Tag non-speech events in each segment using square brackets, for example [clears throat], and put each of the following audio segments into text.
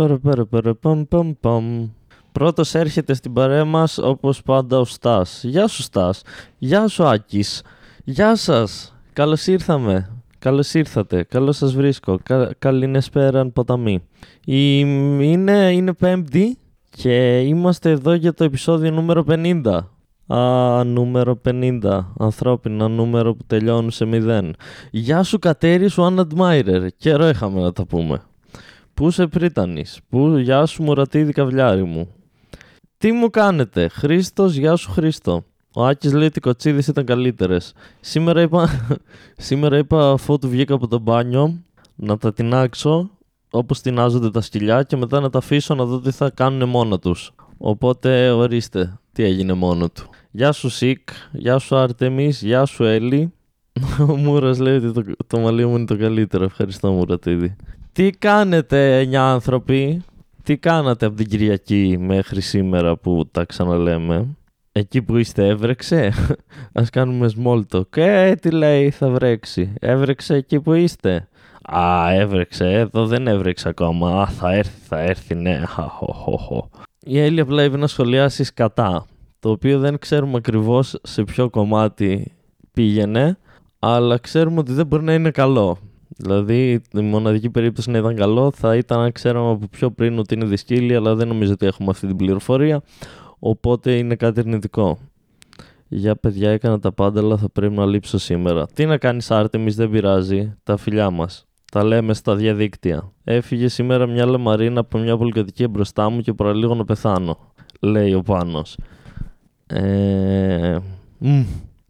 Παρα, παρα, παρα, παμ, παμ, παμ. Πρώτος έρχεται στην παρέα μας όπως πάντα ο Στάς. Γεια σου Στάς. Γεια σου Άκης. Γεια σας. Καλώς ήρθαμε. Καλώς ήρθατε. Καλώς σας βρίσκω. Κα, καληνεσπέραν ποταμή. Η, είναι, είναι πέμπτη και είμαστε εδώ για το επεισόδιο νούμερο 50. Α, νούμερο 50. Ανθρώπινα νούμερο που τελειώνουν σε 0. Γεια σου Κατέρι σου One Admirer. Καιρό είχαμε να τα πούμε. Πού σε πρίτανης. Πού, γεια σου Μουρατίδη καβλιάρι μου. Τι μου κάνετε; Χρήστος, γεια σου Χρήστο. Ο Άκης λέει ότι οι κοτσίδες ήταν καλύτερες. Σήμερα είπα, [laughs] σήμερα είπα αφού του βγήκα από το μπάνιο να τα τεινάξω όπως τεινάζονται τα σκυλιά και μετά να τα αφήσω να δω τι θα κάνουν μόνο τους. Οπότε ορίστε τι έγινε μόνο του. Γεια σου Σικ, γεια σου Άρτεμις, γεια σου Έλλη. [laughs] Ο Μούρας λέει ότι το, το μαλλί μου είναι το καλύτερο. Ευχαριστώ Μουρατίδη. Τι κάνετε εννιά άνθρωποι, τι κάνατε από την Κυριακή μέχρι σήμερα που τα ξαναλέμε; Εκεί που είστε έβρεξε, [laughs] ας κάνουμε small talk. Ε, τι λέει θα βρέξει. Έβρεξε εκεί που είστε; Α, έβρεξε, εδώ δεν έβρεξε ακόμα. Α, θα έρθει, θα έρθει, ναι. Η Έλλη απλά είπε να σχολιάσει κατά, το οποίο δεν ξέρουμε ακριβώς σε ποιο κομμάτι πήγαινε, αλλά ξέρουμε ότι δεν μπορεί να είναι καλό. Δηλαδή, η μοναδική περίπτωση να ήταν καλό θα ήταν αν ξέραμε από πιο πριν ότι είναι δυσκύλη, αλλά δεν νομίζω ότι έχουμε αυτή την πληροφορία. Οπότε είναι κάτι αρνητικό. Για παιδιά έκανα τα πάντα, αλλά θα πρέπει να λείψω σήμερα. Τι να κάνεις, Άρτεμις, δεν πειράζει. Τα φιλιά μας. Τα λέμε στα διαδίκτυα. Έφυγε σήμερα μια λεμαρίνα από μια πολυκατοικία μπροστά μου και παραλίγο να πεθάνω. Λέει ο Πάνος. Ε...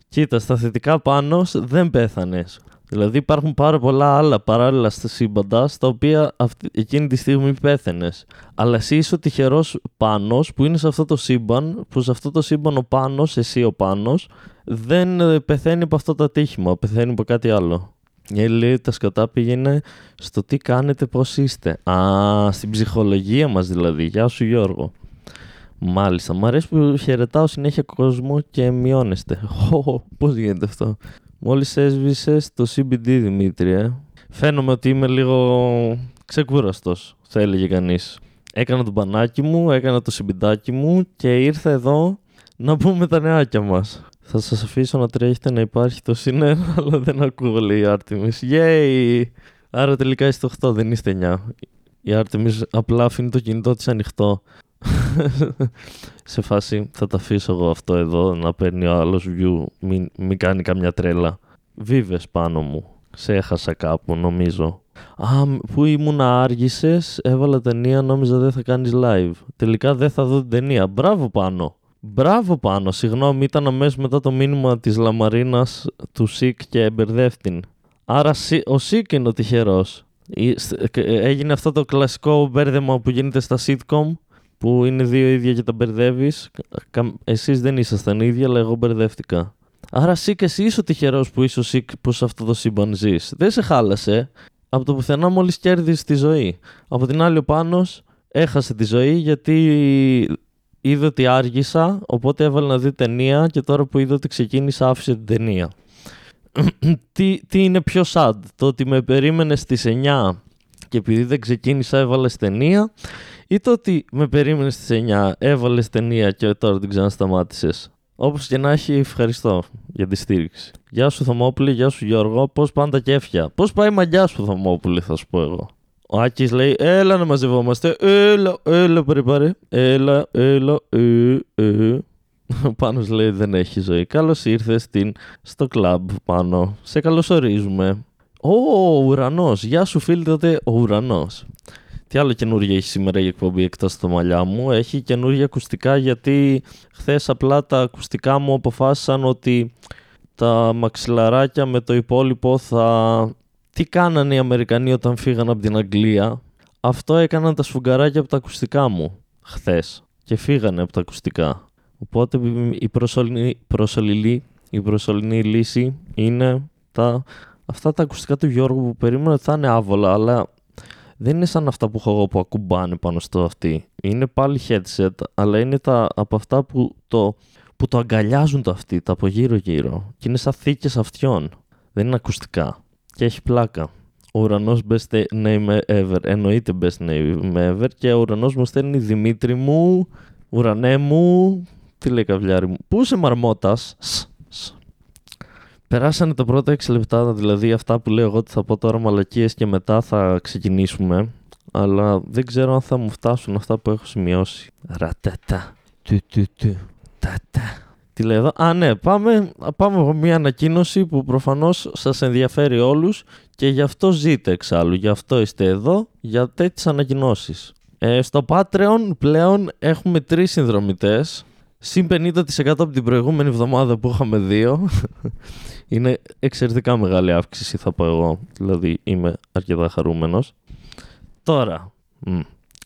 Κοίτα, στα θετικά πάνω δεν πέθανες. Δηλαδή υπάρχουν πάρα πολλά άλλα παράλληλα στα σύμπαντα στα οποία αυτή, εκείνη τη στιγμή πέθανε. Αλλά εσύ είσαι ο τυχερός πάνω που είναι σε αυτό το σύμπαν, που σε αυτό το σύμπαν ο πάνω, εσύ ο πάνω, δεν ε, πεθαίνει από αυτό το ατύχημα, πεθαίνει από κάτι άλλο. Η λέει τα σκοτά πήγαινε στο τι κάνετε, πώς είστε. Α, στην ψυχολογία μας δηλαδή. Γεια σου Γιώργο. Μάλιστα, μου αρέσει που χαιρετάω συνέχεια κόσμο και μειώνεστε. Πώς γίνεται αυτό; Μόλις έσβησες το CBD, Δημήτρη, ε. Φαίνομαι ότι είμαι λίγο ξεκούραστος, θα έλεγε κανείς. Έκανα το μπανάκι μου, έκανα το συμπιντάκι μου και ήρθα εδώ να πούμε τα νεάκια μας. Θα σας αφήσω να τρέχετε να υπάρχει το σύνερα, [laughs] αλλά δεν ακούω, λέει η Άρτεμι. Yay! Άρα τελικά είστε 8, δεν είστε 9. Η Άρτεμι απλά αφήνει το κινητό της ανοιχτό. [laughs] σε φάση θα τα αφήσω εγώ αυτό εδώ να παίρνει ο άλλος view μην, μην κάνει καμιά τρέλα βίβες πάνω μου σε έχασα κάπου νομίζω Α, που ήμουν άργησες, έβαλα ταινία, νόμιζα δεν θα κάνεις live. Τελικά δεν θα δω την ταινία. Μπράβο πάνω. Μπράβο πάνω. Συγγνώμη, ήταν αμέσως μετά το μήνυμα της Λαμαρίνας του Σικ και μπερδεύτην. Άρα ο Σικ είναι ο τυχερός. Έγινε αυτό το κλασικό μπέρδεμα που γίνεται στα sitcom; Που είναι δύο ίδια και τα μπερδεύεις. Εσείς δεν ήσασταν ίδια, αλλά εγώ μπερδεύτηκα. Άρα εσύ και εσύ είσαι ο τυχερός που είσαι ο Σικ που σε αυτό το σύμπαν ζεις. Δεν σε χάλασε. Από το πουθενά μόλις κέρδισε τη ζωή. Από την άλλη ο Πάνος έχασε τη ζωή γιατί είδε ότι άργησα, οπότε έβαλε να δει ταινία και τώρα που είδε ότι ξεκίνησα άφησε την ταινία. [clears throat] τι, τι είναι πιο sad, το ότι με περίμενες στις 9 και επειδή δεν ξεκίνησα έβαλες ταινία ή το ότι με περίμενες στις 9, έβαλες ταινία και τώρα την ξανασταμάτησες. Όπως και να έχει, ευχαριστώ για τη στήριξη. Γεια σου Θωμόπουλη, γεια σου Γιώργο. Πώς πάνε τα κέφια. Πώς πάει η μαγιά σου Θωμόπουλη, θα σου πω εγώ. Ο Άκης λέει: Έλα να μαζευόμαστε. Έλα, έλα, πάρε, Έλα, έλα, ε, ε. Ο Πάνος λέει δεν έχει ζωή. Καλώς ήρθες στο κλαμπ πάνω. Σε καλωσορίζουμε. Ο ουρανός. Γεια σου φίλοι τότε ο ουρανός. Τι άλλο καινούργια έχει σήμερα η εκπομπή εκτός το μαλλιά μου; Έχει καινούργια ακουστικά γιατί χθες απλά τα ακουστικά μου αποφάσισαν ότι τα μαξιλαράκια με το υπόλοιπο θα... Τι κάνανε οι Αμερικανοί όταν φύγαν από την Αγγλία; Αυτό έκαναν τα σφουγγαράκια από τα ακουστικά μου χθες και φύγανε από τα ακουστικά. Οπότε η προσωρινή, προσωρινή, η προσωρινή λύση είναι τα, αυτά τα ακουστικά του Γιώργου που περίμενα ότι θα είναι άβολα, αλλά δεν είναι σαν αυτά που έχω εγώ που ακουμπάνε πάνω στο αυτή. Είναι πάλι headset, αλλά είναι τα, από αυτά που το, που το αγκαλιάζουν το αυτή, τα από γύρω γύρω. Και είναι σαν θήκες αυτιών. Δεν είναι ακουστικά. Και έχει πλάκα. ο ουρανός best name ever. Εννοείται best name ever. Και ο ουρανός μου στέλνει Δημήτρη μου, ουρανέ μου. Τι λέει καβλιάρι μου. Πού είσαι μαρμότας. Περάσανε τα πρώτα 6 λεπτά, δηλαδή αυτά που λέω εγώ ότι θα πω τώρα μαλακίες και μετά θα ξεκινήσουμε. Αλλά δεν ξέρω αν θα μου φτάσουν αυτά που έχω σημειώσει. Ρατατά. Του του του. Τατά. Τι λέει εδώ; Α, ναι, πάμε, πάμε από μια ανακοίνωση που προφανώς σας ενδιαφέρει όλους και γι' αυτό ζείτε εξάλλου. Γι' αυτό είστε εδώ, για τέτοιες ανακοινώσεις. Ε, στο Patreon πλέον έχουμε τρεις συνδρομητές. Συν 50% από την προηγούμενη εβδομάδα που είχαμε δύο. [laughs] Είναι εξαιρετικά μεγάλη αύξηση θα πω εγώ. Δηλαδή είμαι αρκετά χαρούμενος. Τώρα,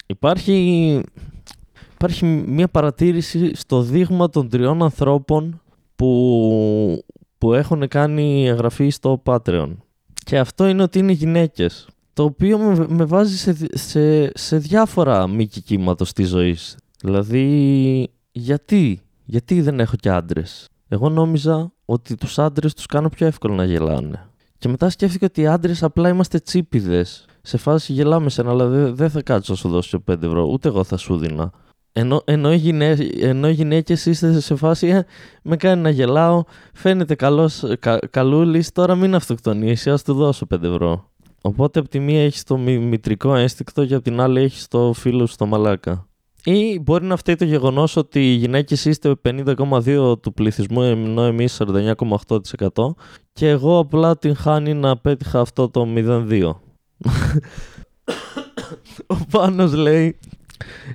υπάρχει, υπάρχει μια παρατήρηση στο δείγμα των τριών ανθρώπων που, που έχουν κάνει εγγραφή στο Patreon. Και αυτό είναι ότι είναι γυναίκες. Το οποίο με, με βάζει σε, σε, σε διάφορα μήκη κύματος της ζωής. Δηλαδή, γιατί, γιατί δεν έχω και άντρες; Εγώ νόμιζα ότι τους άντρες τους κάνω πιο εύκολο να γελάνε. Και μετά σκέφτηκα ότι οι άντρες απλά είμαστε τσίπιδες σε φάση γελάμε σένα, αλλά δεν δε θα κάτσω να σου δώσω 5 ευρώ, ούτε εγώ θα σου δίνα. Ενώ, ενώ, οι γυναί, ενώ οι γυναίκες είστε σε φάση «Ε, με κάνει να γελάω, φαίνεται καλός, κα, καλούλης, τώρα μην αυτοκτονήσει, ας του δώσω 5 ευρώ. Οπότε από τη μία έχεις το μητρικό ένστικτο και από την άλλη έχεις το φίλο στο μαλάκα. Ή μπορεί να φταίει το γεγονός ότι οι γυναίκες είστε 50,2% του πληθυσμού ενώ εμείς 49,8% και εγώ απλά την χάνει να πέτυχα αυτό το 0,2%. ο Πάνος λέει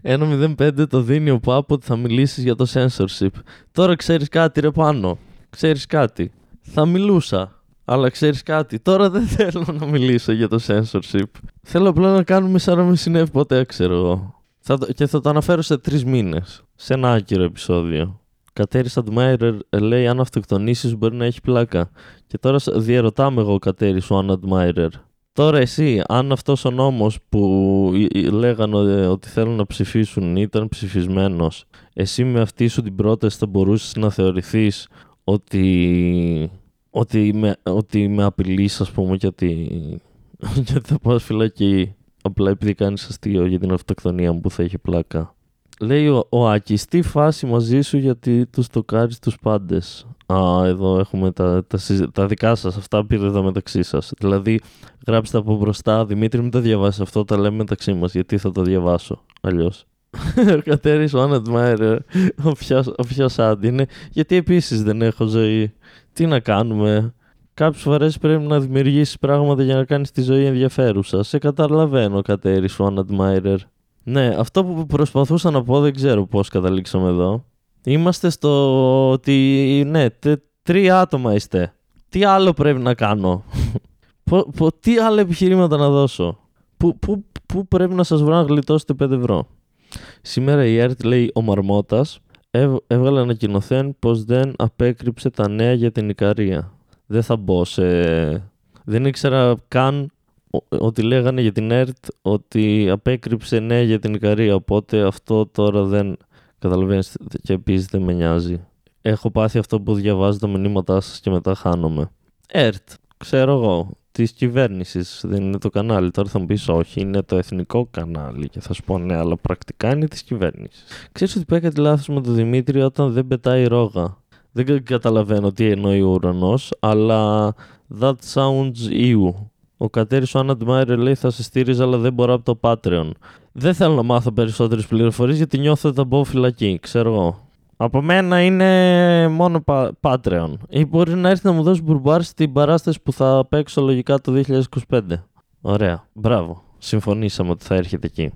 1.05 το δίνει ο Πάπο ότι θα μιλήσεις για το censorship. Τώρα ξέρεις κάτι ρε Πάνο. Ξέρεις κάτι. Θα μιλούσα. Αλλά ξέρεις κάτι. Τώρα δεν θέλω να μιλήσω για το censorship. Θέλω απλά να κάνουμε σαν να με συνέβη ποτέ ξέρω εγώ. Θα και θα το αναφέρω σε τρεις μήνες. Σε ένα άκυρο επεισόδιο. Κατέρι Αντμάιρερ λέει αν αυτοκτονήσεις μπορεί να έχει πλάκα. Και τώρα διαρωτάμε εγώ Κατέρι σου αν Αντμάιρερ Τώρα εσύ, αν αυτός ο νόμος που λέγανε ότι θέλουν να ψηφίσουν ήταν ψηφισμένος, εσύ με αυτή σου την πρόταση θα μπορούσες να θεωρηθείς ότι, ότι, με, ότι με απειλείς ας πούμε γιατί, [laughs] γιατί θα πάω φυλακή; Απλά επειδή κάνεις αστείο για την αυτοκτονία μου που θα έχει πλάκα. Λέει ο, ο Άκης, τι φάση μαζί σου γιατί τους τοκάρεις τους πάντες; Α, εδώ έχουμε τα, τα, τα δικά σας, αυτά πήρε εδώ μεταξύ σας. Δηλαδή, γράψτε από μπροστά, Δημήτρη μην τα διαβάσεις αυτό, τα λέμε μεταξύ μας, γιατί θα το διαβάσω, αλλιώς. [laughs] ο Κατέρης ο Admirer, ο πιο σάντι είναι, γιατί επίσης δεν έχω ζωή. Τι να κάνουμε, Κάποιες φορές πρέπει να δημιουργήσεις πράγματα για να κάνεις τη ζωή ενδιαφέρουσα. Σε καταλαβαίνω, Κατέρης, ο Admirer. Ναι, αυτό που προσπαθούσα να πω δεν ξέρω πώς καταλήξαμε εδώ. Είμαστε στο ότι, ναι, τρία άτομα είστε. Τι άλλο πρέπει να κάνω; [laughs] τι άλλα επιχειρήματα να δώσω; Πού, πού, πού πρέπει να σας βρω να γλιτώσετε 5 ευρώ; Σήμερα η ΕΡΤ λέει ο Μαρμότας έβγαλε ανακοινωθέν πως δεν απέκρυψε τα νέα για την Ικαρία. Δεν θα μπω σε... Δεν ήξερα καν ότι λέγανε για την ΕΡΤ ότι απέκρυψε νέα για την Ικαρία. Οπότε αυτό τώρα δεν καταλαβαίνεις και επίσης δεν με νοιάζει. Έχω πάθει αυτό που διαβάζω τα μηνύματά σας και μετά χάνομαι. ΕΡΤ, ξέρω εγώ, της κυβέρνησης. Δεν είναι το κανάλι. Τώρα θα μου πεις όχι, είναι το εθνικό κανάλι. Και θα σου πω ναι, αλλά πρακτικά είναι της κυβέρνησης. Ξέρεις ότι πάει κάτι λάθος με τον Δημήτρη όταν δεν πετάει ρόγα; Δεν καταλαβαίνω τι εννοεί ο ουρανός, αλλά that sounds you. Ο Κατέρης ο Άννα λέει θα σε στήριζα, αλλά δεν μπορώ από το Patreon. Δεν θέλω να μάθω περισσότερες πληροφορίες γιατί νιώθω ότι θα μπω φυλακή, ξέρω εγώ. Από μένα είναι μόνο Patreon. Ή μπορεί να έρθει να μου δώσει μπουρμπάρ στην παράσταση που θα παίξω λογικά το 2025. Ωραία. Μπράβο. Συμφωνήσαμε ότι θα έρχεται εκεί.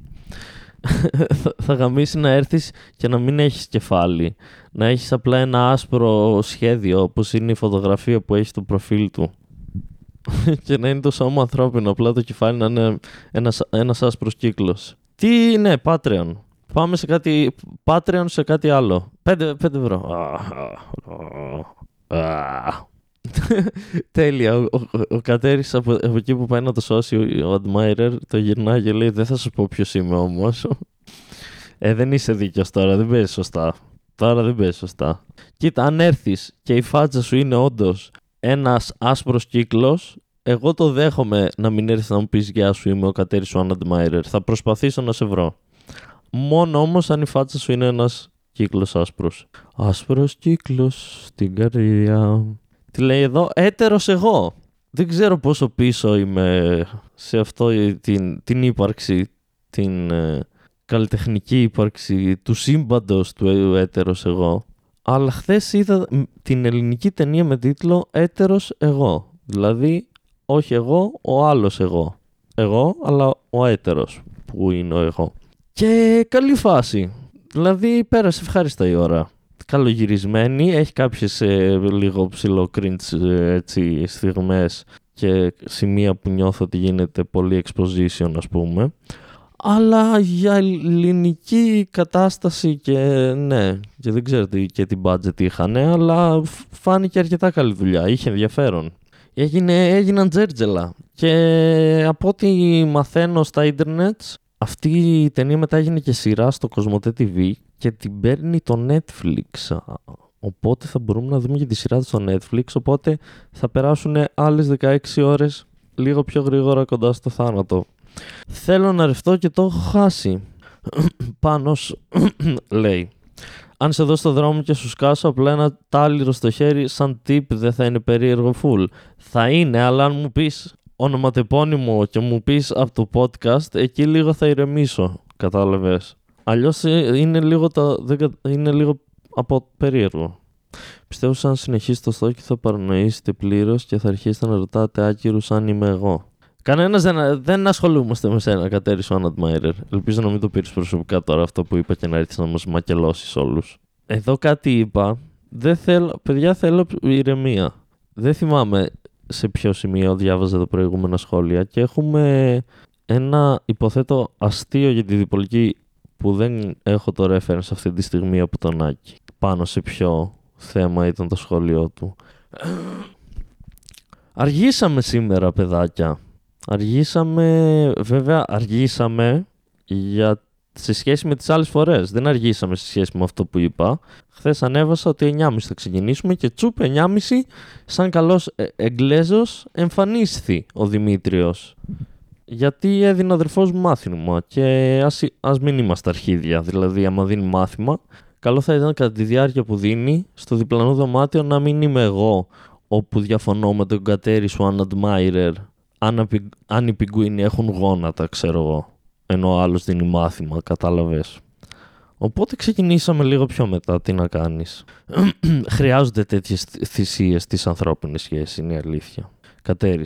Θα γαμίσει να έρθεις και να μην έχεις κεφάλι. Να έχεις απλά ένα άσπρο σχέδιο όπως είναι η φωτογραφία που έχει στο προφίλ του. [laughs] και να είναι το σώμα ανθρώπινο, απλά το κεφάλι να είναι ένας, ένας άσπρος κύκλος. Τι είναι Patreon. Πάμε σε κάτι Patreon σε κάτι άλλο. 5, 5 ευρώ. Τέλεια. Ο, ο, ο Κατέρης από, από, εκεί που πάει να το σώσει ο, Admirer το γυρνάει και λέει δεν θα σου πω ποιος είμαι όμως. Ε, δεν είσαι δίκαιος τώρα, δεν παίζεις σωστά. Τώρα δεν παίζεις σωστά. Κοίτα, αν έρθεις και η φάτσα σου είναι όντως ένας άσπρος κύκλος, εγώ το δέχομαι να μην έρθεις να μου πεις Γεια σου, είμαι ο κατέρι σου Άννα Θα προσπαθήσω να σε βρω. Μόνο όμως αν η φάτσα σου είναι ένας κύκλος άσπρος. Άσπρος κύκλος στην καρδιά. Τι λέει εδώ, έτερος εγώ. Δεν ξέρω πόσο πίσω είμαι σε αυτό την, την ύπαρξη, την ε, καλλιτεχνική ύπαρξη του σύμπαντος του έτερος εγώ. Αλλά χθες είδα την ελληνική ταινία με τίτλο Έτερος εγώ. Δηλαδή, όχι εγώ, ο άλλος εγώ. Εγώ, αλλά ο έτερος που είναι ο εγώ. Και καλή φάση. Δηλαδή, πέρασε ευχάριστα η ώρα. Καλογυρισμένη, έχει κάποιες ε, λίγο ψηλό cringe ε, έτσι, στιγμές και σημεία που νιώθω ότι γίνεται πολύ exposition ας πούμε αλλά για ελληνική κατάσταση και ναι, και δεν ξέρω τι, και τι budget είχαν, αλλά φάνηκε αρκετά καλή δουλειά, είχε ενδιαφέρον. Έγινε, έγιναν τζέρτζελα και από ό,τι μαθαίνω στα ίντερνετς, αυτή η ταινία μετά έγινε και σειρά στο Κοσμοτέ TV και την παίρνει το Netflix. Οπότε θα μπορούμε να δούμε και τη σειρά στο Netflix, οπότε θα περάσουν άλλες 16 ώρες λίγο πιο γρήγορα κοντά στο θάνατο. Θέλω να ρευτώ και το έχω χάσει. [coughs] Πάνος [coughs] λέει. Αν σε δω στο δρόμο και σου σκάσω απλά ένα τάλιρο στο χέρι σαν τύπ δεν θα είναι περίεργο φουλ. Θα είναι, αλλά αν μου πεις ονοματεπώνυμο και μου πεις από το podcast, εκεί λίγο θα ηρεμήσω. Κατάλαβες. Αλλιώς ε, είναι λίγο, το, είναι λίγο από περίεργο. Πιστεύω σαν συνεχίσει το στόχο θα παρανοήσετε πλήρως και θα αρχίσετε να ρωτάτε άκυρους αν είμαι εγώ. Κανένας δεν, δεν ασχολούμαστε με σένα, Κατέρι Σουάν Ελπίζω να μην το πήρες προσωπικά τώρα αυτό που είπα και να έρθεις να μας μακελώσεις όλους. Εδώ κάτι είπα. Δεν θέλω, παιδιά, θέλω ηρεμία. Δεν θυμάμαι σε ποιο σημείο διάβαζα τα προηγούμενα σχόλια και έχουμε ένα υποθέτω αστείο για τη διπολική που δεν έχω το reference αυτή τη στιγμή από τον Άκη. Πάνω σε ποιο θέμα ήταν το σχόλιο του. Αργήσαμε σήμερα, παιδάκια. Αργήσαμε, βέβαια αργήσαμε για, σε σχέση με τις άλλες φορές. Δεν αργήσαμε σε σχέση με αυτό που είπα. Χθες ανέβασα ότι 9.30 θα ξεκινήσουμε και τσουπ 9.30 σαν καλός ε, Εγγλέζος εμφανίσθη ο Δημήτριος. Γιατί έδινε ο αδερφός μου μάθημα και ας, ας μην είμαστε αρχίδια. Δηλαδή άμα δίνει μάθημα, καλό θα ήταν κατά τη διάρκεια που δίνει στο διπλανό δωμάτιο να μην είμαι εγώ όπου διαφωνώ με τον κατέρι σου Admirer αν, αν οι πιγκουίνοι έχουν γόνατα, ξέρω εγώ, ενώ ο άλλος δίνει μάθημα, κατάλαβες. Οπότε ξεκινήσαμε λίγο πιο μετά. Τι να κάνεις. [clears throat] Χρειάζονται τέτοιες θυσίες στι ανθρώπινε σχέσει, είναι η αλήθεια. Κατέρι.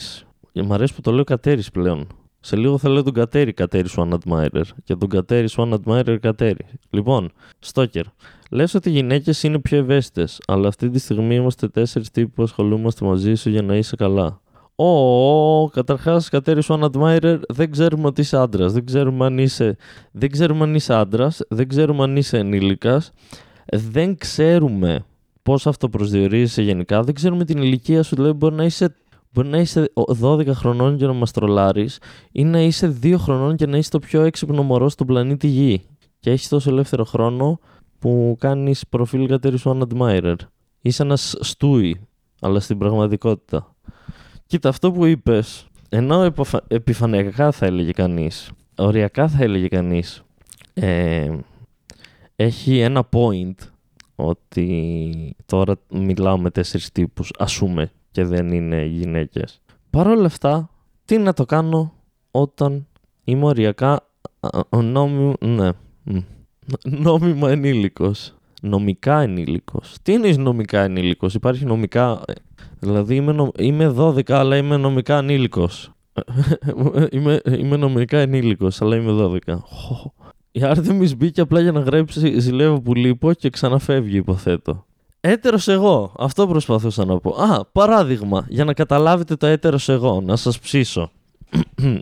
Μ' αρέσει που το λέω κατέρι πλέον. Σε λίγο θα λέω τον κατέρι κατέρι σου Admirer και τον κατέρι σου Admirer κατέρι. Λοιπόν, Στόκερ. Λες ότι οι γυναίκες είναι πιο ευαίσθητες, αλλά αυτή τη στιγμή είμαστε τέσσερις τύποι που ασχολούμαστε μαζί σου για να είσαι καλά. Ω, καταρχάς, Κατέρι One Admirer, δεν ξέρουμε ότι είσαι άντρας. Δεν ξέρουμε αν είσαι, δεν ξέρουμε αν είσαι άντρας, δεν ξέρουμε αν είσαι ενήλικας. Δεν ξέρουμε πώς αυτοπροσδιορίζεσαι γενικά. Δεν ξέρουμε την ηλικία σου. Δηλαδή, μπορεί να είσαι, μπορεί να είσαι 12 χρονών και να μας τρολάρεις, ή να είσαι 2 χρονών και να είσαι το πιο έξυπνο μωρό στον πλανήτη Γη. Και έχεις τόσο ελεύθερο χρόνο που κάνεις προφίλ Κατέρι One Admirer. Είσαι ένας στούι, αλλά στην πραγματικότητα. Κοίτα, αυτό που είπες, ενώ επιφανειακά θα έλεγε κανείς, οριακά θα έλεγε κανείς, ε, έχει ένα point ότι τώρα μιλάω με τέσσερις τύπους, πούμε, και δεν είναι γυναίκες. Παρ' όλα αυτά, τι να το κάνω όταν είμαι οριακά νόμι, ναι, νόμιμα ενήλικος. Νομικά ενήλικος. Τι είναι νομικά ενήλικος, υπάρχει νομικά Δηλαδή είμαι, είμαι 12 αλλά είμαι νομικά ανήλικος. [laughs] είμαι, είμαι νομικά ενήλικος αλλά είμαι 12. Η Άρτεμις μπήκε απλά για να γράψει ζηλεύω που λείπω και ξαναφεύγει υποθέτω. Έτερος εγώ, αυτό προσπαθούσα να πω. Α, παράδειγμα, για να καταλάβετε το έτερος εγώ, να σας ψήσω. [clears throat]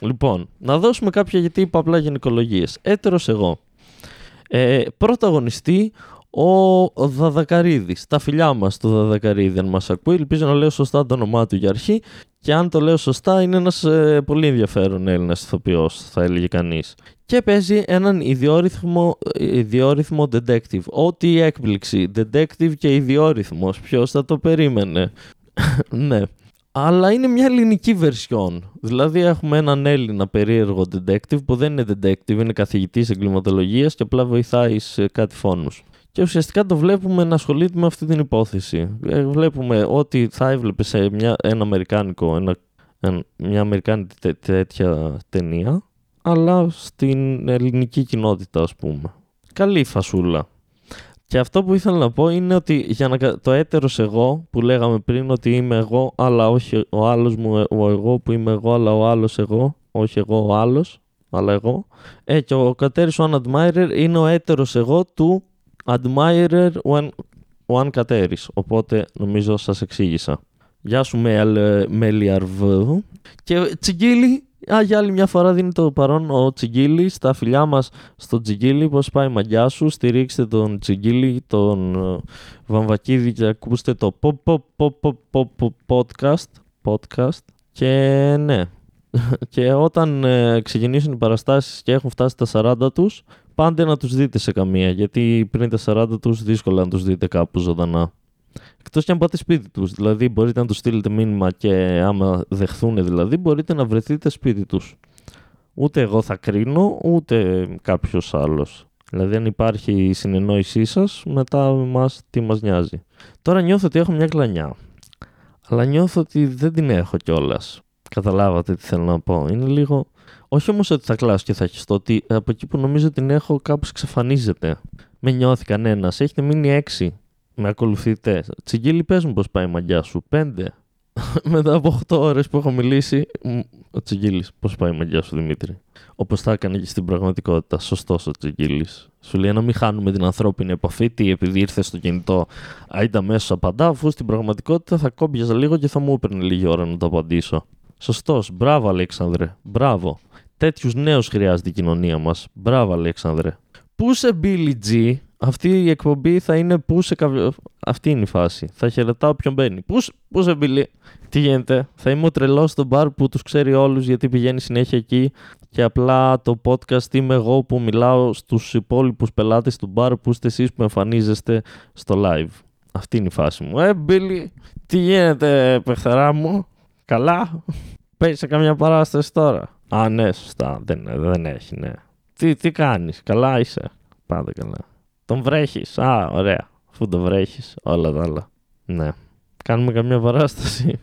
λοιπόν, να δώσουμε κάποια γιατί είπα απλά γενικολογίες. Έτερος εγώ. Ε, πρωταγωνιστή ο Δαδακαρίδης. Τα φιλιά μας του Δαδακαρίδη, αν μας ακούει. Ελπίζω να λέω σωστά το όνομά του για αρχή. Και αν το λέω σωστά, είναι ένας ε, πολύ ενδιαφέρον Έλληνας ηθοποιός, θα έλεγε κανείς. Και παίζει έναν ιδιόρυθμο, ιδιόρυθμο detective. Ό,τι έκπληξη. Detective και ιδιόρυθμος. Ποιος θα το περίμενε; [laughs] ναι. αλλά είναι μια ελληνική version. Δηλαδή έχουμε έναν Έλληνα περίεργο detective που δεν είναι detective, είναι καθηγητής εγκληματολογίας και απλά βοηθάει σε κάτι φόνους. Και ουσιαστικά το βλέπουμε να ασχολείται με αυτή την υπόθεση. Ε, βλέπουμε ότι θα έβλεπε σε μια, ένα αμερικάνικο, ένα, μια αμερικάνικη τέτοια ταινία, αλλά στην ελληνική κοινότητα ας πούμε. Καλή φασούλα. Και αυτό που ήθελα να πω είναι ότι για να, το έτερος εγώ που λέγαμε πριν ότι είμαι εγώ αλλά όχι ο άλλος μου ο εγώ που είμαι εγώ αλλά ο άλλος εγώ όχι εγώ ο άλλος αλλά εγώ ε, και ο κατέρης one admirer είναι ο έτερος εγώ του admirer one, one κατέρης οπότε νομίζω σας εξήγησα Γεια σου Μέλιαρβ και Τσιγκίλη Α, για άλλη μια φορά δίνει το παρόν ο Τσιγκίλη στα φιλιά μας στο Τσιγκίλη. Πώς πάει η μαγιά σου, στηρίξτε τον Τσιγκίλη, τον uh, Βαμβακίδη και ακούστε το pop, pop, pop, pop, pop, podcast, podcast. Και ναι, [laughs] και όταν ε, ξεκινήσουν οι παραστάσεις και έχουν φτάσει τα 40 τους, πάντε να τους δείτε σε καμία, γιατί πριν τα 40 τους δύσκολα να τους δείτε κάπου ζωντανά. Εκτός και αν πάτε σπίτι τους. Δηλαδή, μπορείτε να τους στείλετε μήνυμα και άμα δεχθούν, δηλαδή, μπορείτε να βρεθείτε σπίτι τους. Ούτε εγώ θα κρίνω, ούτε κάποιος άλλος. Δηλαδή, αν υπάρχει η συνεννόησή σας, μετά εμά τι μας νοιάζει. Τώρα νιώθω ότι έχω μια κλανιά. Αλλά νιώθω ότι δεν την έχω κιόλας. Καταλάβατε τι θέλω να πω. Είναι λίγο. Όχι όμως ότι θα κλάσω και θα χιστώ, ότι από εκεί που νομίζω την έχω κάπως εξαφανίζεται. Με νιώθει κανένας. Έχετε μείνει έξι με ακολουθείτε. Τσιγκίλη, πες μου πώς πάει η μαγιά σου. Πέντε. [laughs] Μετά από 8 ώρες που έχω μιλήσει, ο Τσιγκίλης, πώς πάει η μαγιά σου Δημήτρη; Όπως θα έκανε και στην πραγματικότητα. Σωστός ο Τσιγκίλης. Σου λέει να μην χάνουμε την ανθρώπινη επαφή, τι επειδή ήρθε στο κινητό, άιντα μέσα απαντά, αφού στην πραγματικότητα θα κόμπιαζα λίγο και θα μου έπαιρνε λίγη ώρα να το απαντήσω. Σωστός. Μπράβο, Αλέξανδρε. Μπράβο. Τέτοιους νέους χρειάζεται η κοινωνία μας. Μπράβο, Αλέξανδρε. Πού σε Billy G, αυτή η εκπομπή θα είναι πού σε καβ... Αυτή είναι η φάση. Θα χαιρετάω ποιον μπαίνει. Πού, πού σε μπιλί. Τι γίνεται; Θα είμαι ο τρελός στο μπαρ που τους ξέρει όλους γιατί πηγαίνει συνέχεια εκεί και απλά το podcast είμαι εγώ που μιλάω στους υπόλοιπους πελάτες του μπαρ που είστε εσείς που εμφανίζεστε στο live. Αυτή είναι η φάση μου. Ε, Μπίλι, τι γίνεται, παιχτερά μου; Καλά. Παίζεις σε καμιά παράσταση τώρα; Α, ναι, σωστά. Δεν, δεν έχει, ναι. Τι, τι κάνεις, καλά είσαι. Πάντα καλά. Τον βρέχεις; Α, ωραία. Αφού τον βρέχεις, όλα τα άλλα. Ναι. Κάνουμε καμιά παράσταση.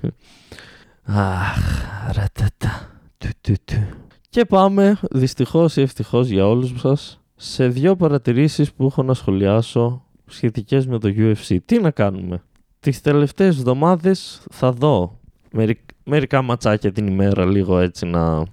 Αχ, ρατατά. Και πάμε, δυστυχώς ή ευτυχώς για όλους σας, σε δύο παρατηρήσεις που έχω να σχολιάσω σχετικές με το UFC. Τι να κάνουμε; Τις τελευταίες εβδομάδες θα δω μερικά ματσάκια την ημέρα λίγο έτσι να,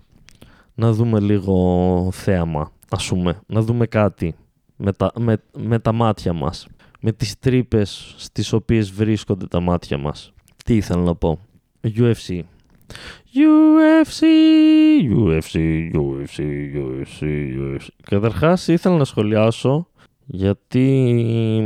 να δούμε λίγο θέαμα, ας πούμε. Να δούμε κάτι με τα, με, με τα μάτια μας. Με τις τρύπες στις οποίες βρίσκονται τα μάτια μας. Τι ήθελα να πω. UFC. UFC, UFC, UFC, UFC, UFC. Καταρχάς ήθελα να σχολιάσω γιατί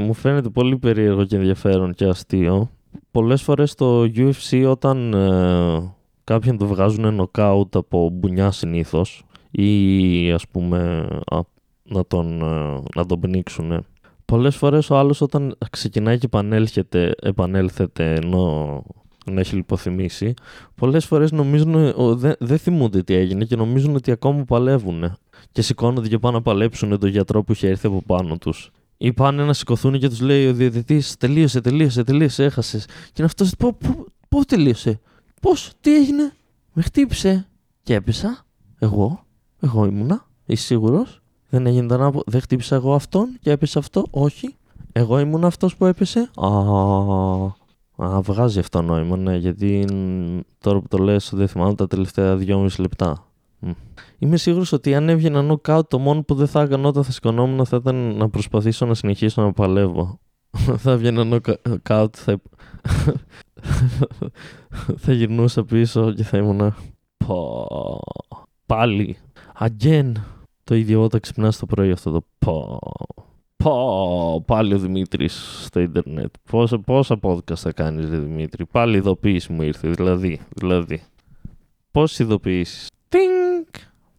μου φαίνεται πολύ περίεργο και ενδιαφέρον και αστείο. Πολλές φορές το UFC όταν ε, κάποιον το βγάζουν νοκάουτ από μπουνιά συνήθως ή ας πούμε να τον, ε, να τον πνίξουν. Πολλές φορές ο άλλος όταν ξεκινάει και επανέλθεται, επανέλθεται ενώ να έχει λιποθυμήσει, πολλές φορές νομίζουν, δεν δε θυμούνται τι έγινε και νομίζουν ότι ακόμα παλεύουν και σηκώνονται και πάνε να παλέψουν τον γιατρό που είχε έρθει από πάνω τους. Ή πάνε να σηκωθούν και τους λέει ο διαιτητής: Τελείωσε, τελείωσε, τελείωσε, έχασες. Και είναι αυτός: Πώς τελείωσε, Πώς, τι έγινε, Με χτύπησε. Και έπεσα. Εγώ, εγώ ήμουνα. Είσαι σίγουρος; Δεν έγινε το ανάποδο. Δεν χτύπησα εγώ αυτόν και έπεσε αυτό; Όχι. Εγώ ήμουν αυτός που έπεσε; Α, α, βγάζει αυτό νόημα, ναι, γιατί τώρα που το λες δεν θυμάμαι τα τελευταία δυόμιση λεπτά. Είμαι σίγουρος ότι αν έβγαινα νοκάουτ, το μόνο που δεν θα έκανα όταν θα σηκωνόμουν θα ήταν να προσπαθήσω να συνεχίσω να παλεύω. [laughs] θα έβγαινα νοκάουτ, θα... [laughs] θα γυρνούσα πίσω και θα ήμουν. Πάλι. Again. Το ίδιο όταν ξυπνάς το πρωί αυτό το πω. Πω, πάλι ο Δημήτρης στο Ιντερνετ. Πόσα, πόσα podcast θα κάνεις, Δημήτρη; Πάλι ειδοποίηση μου ήρθε, δηλαδή. δηλαδή. Πόσες ειδοποιήσεις; Τινγκ!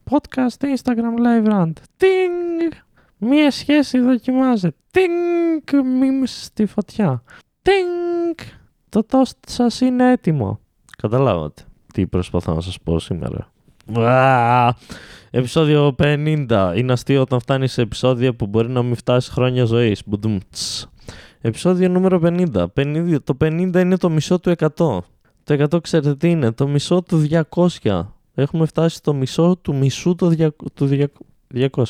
Podcast Instagram Live Rant. Τινγκ! Μία σχέση δοκιμάζεται. Τινγκ! Μίμηση στη φωτιά. Τινγκ! Το toast σας είναι έτοιμο. Καταλάβατε τι προσπαθώ να σας πω σήμερα. Ουα! Επισόδιο 50. Είναι αστείο όταν φτάνει σε επεισόδια που μπορεί να μην φτάσει χρόνια ζωής. Επισόδιο νούμερο 50. 50. Το 50 είναι το μισό του 100. Το 100 ξέρετε τι είναι, το μισό του 200. Έχουμε φτάσει στο μισό του μισού του 200.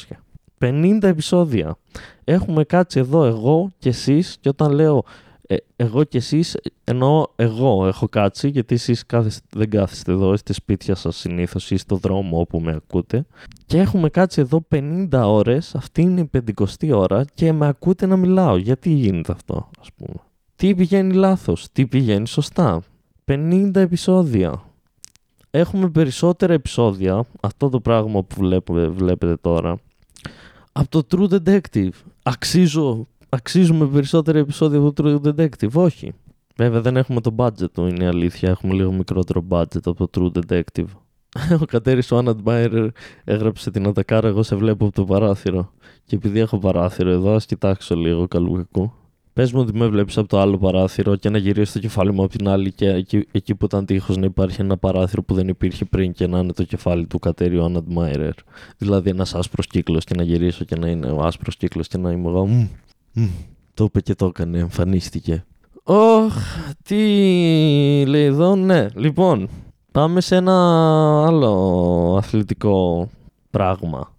50 επεισόδια. Έχουμε κάτσει εδώ εγώ και εσείς και όταν λέω ε, εγώ και εσείς εννοώ εγώ έχω κάτσει γιατί εσείς κάθεστε, δεν κάθεστε εδώ, είστε σπίτια σας συνήθως ή στο δρόμο όπου με ακούτε και έχουμε κάτσει εδώ 50 ώρες, αυτή είναι η πεντηκοστή ώρα και με ακούτε να μιλάω. Γιατί γίνεται αυτό ας πούμε. Τι πηγαίνει λάθος, τι πηγαίνει σωστά. 50 επεισόδια. Έχουμε περισσότερα επεισόδια, αυτό το πράγμα που βλέπετε, βλέπετε τώρα, από το True Detective. Αξίζω αξίζουμε περισσότερα επεισόδια από το True Detective. Όχι. Βέβαια δεν έχουμε το budget του, είναι η αλήθεια. Έχουμε λίγο μικρότερο budget από το True Detective. [laughs] Ο Κατέρης ο Άναντ έγραψε την Ατακάρα, εγώ σε βλέπω από το παράθυρο. Και επειδή έχω παράθυρο εδώ, ας κοιτάξω λίγο καλού κακού. Πες μου ότι με βλέπεις από το άλλο παράθυρο και να γυρίσει το κεφάλι μου από την άλλη και εκεί, εκεί που ήταν τείχος να υπάρχει ένα παράθυρο που δεν υπήρχε πριν και να είναι το κεφάλι του Κατέριου Άναντ Δηλαδή ένας άσπρος κύκλος και να γυρίσω και να είναι ο άσπρος κύκλος και να είμαι εγώ το είπε και το έκανε, εμφανίστηκε. Ωχ, τι λέει εδώ, ναι. Λοιπόν, πάμε σε ένα άλλο αθλητικό πράγμα.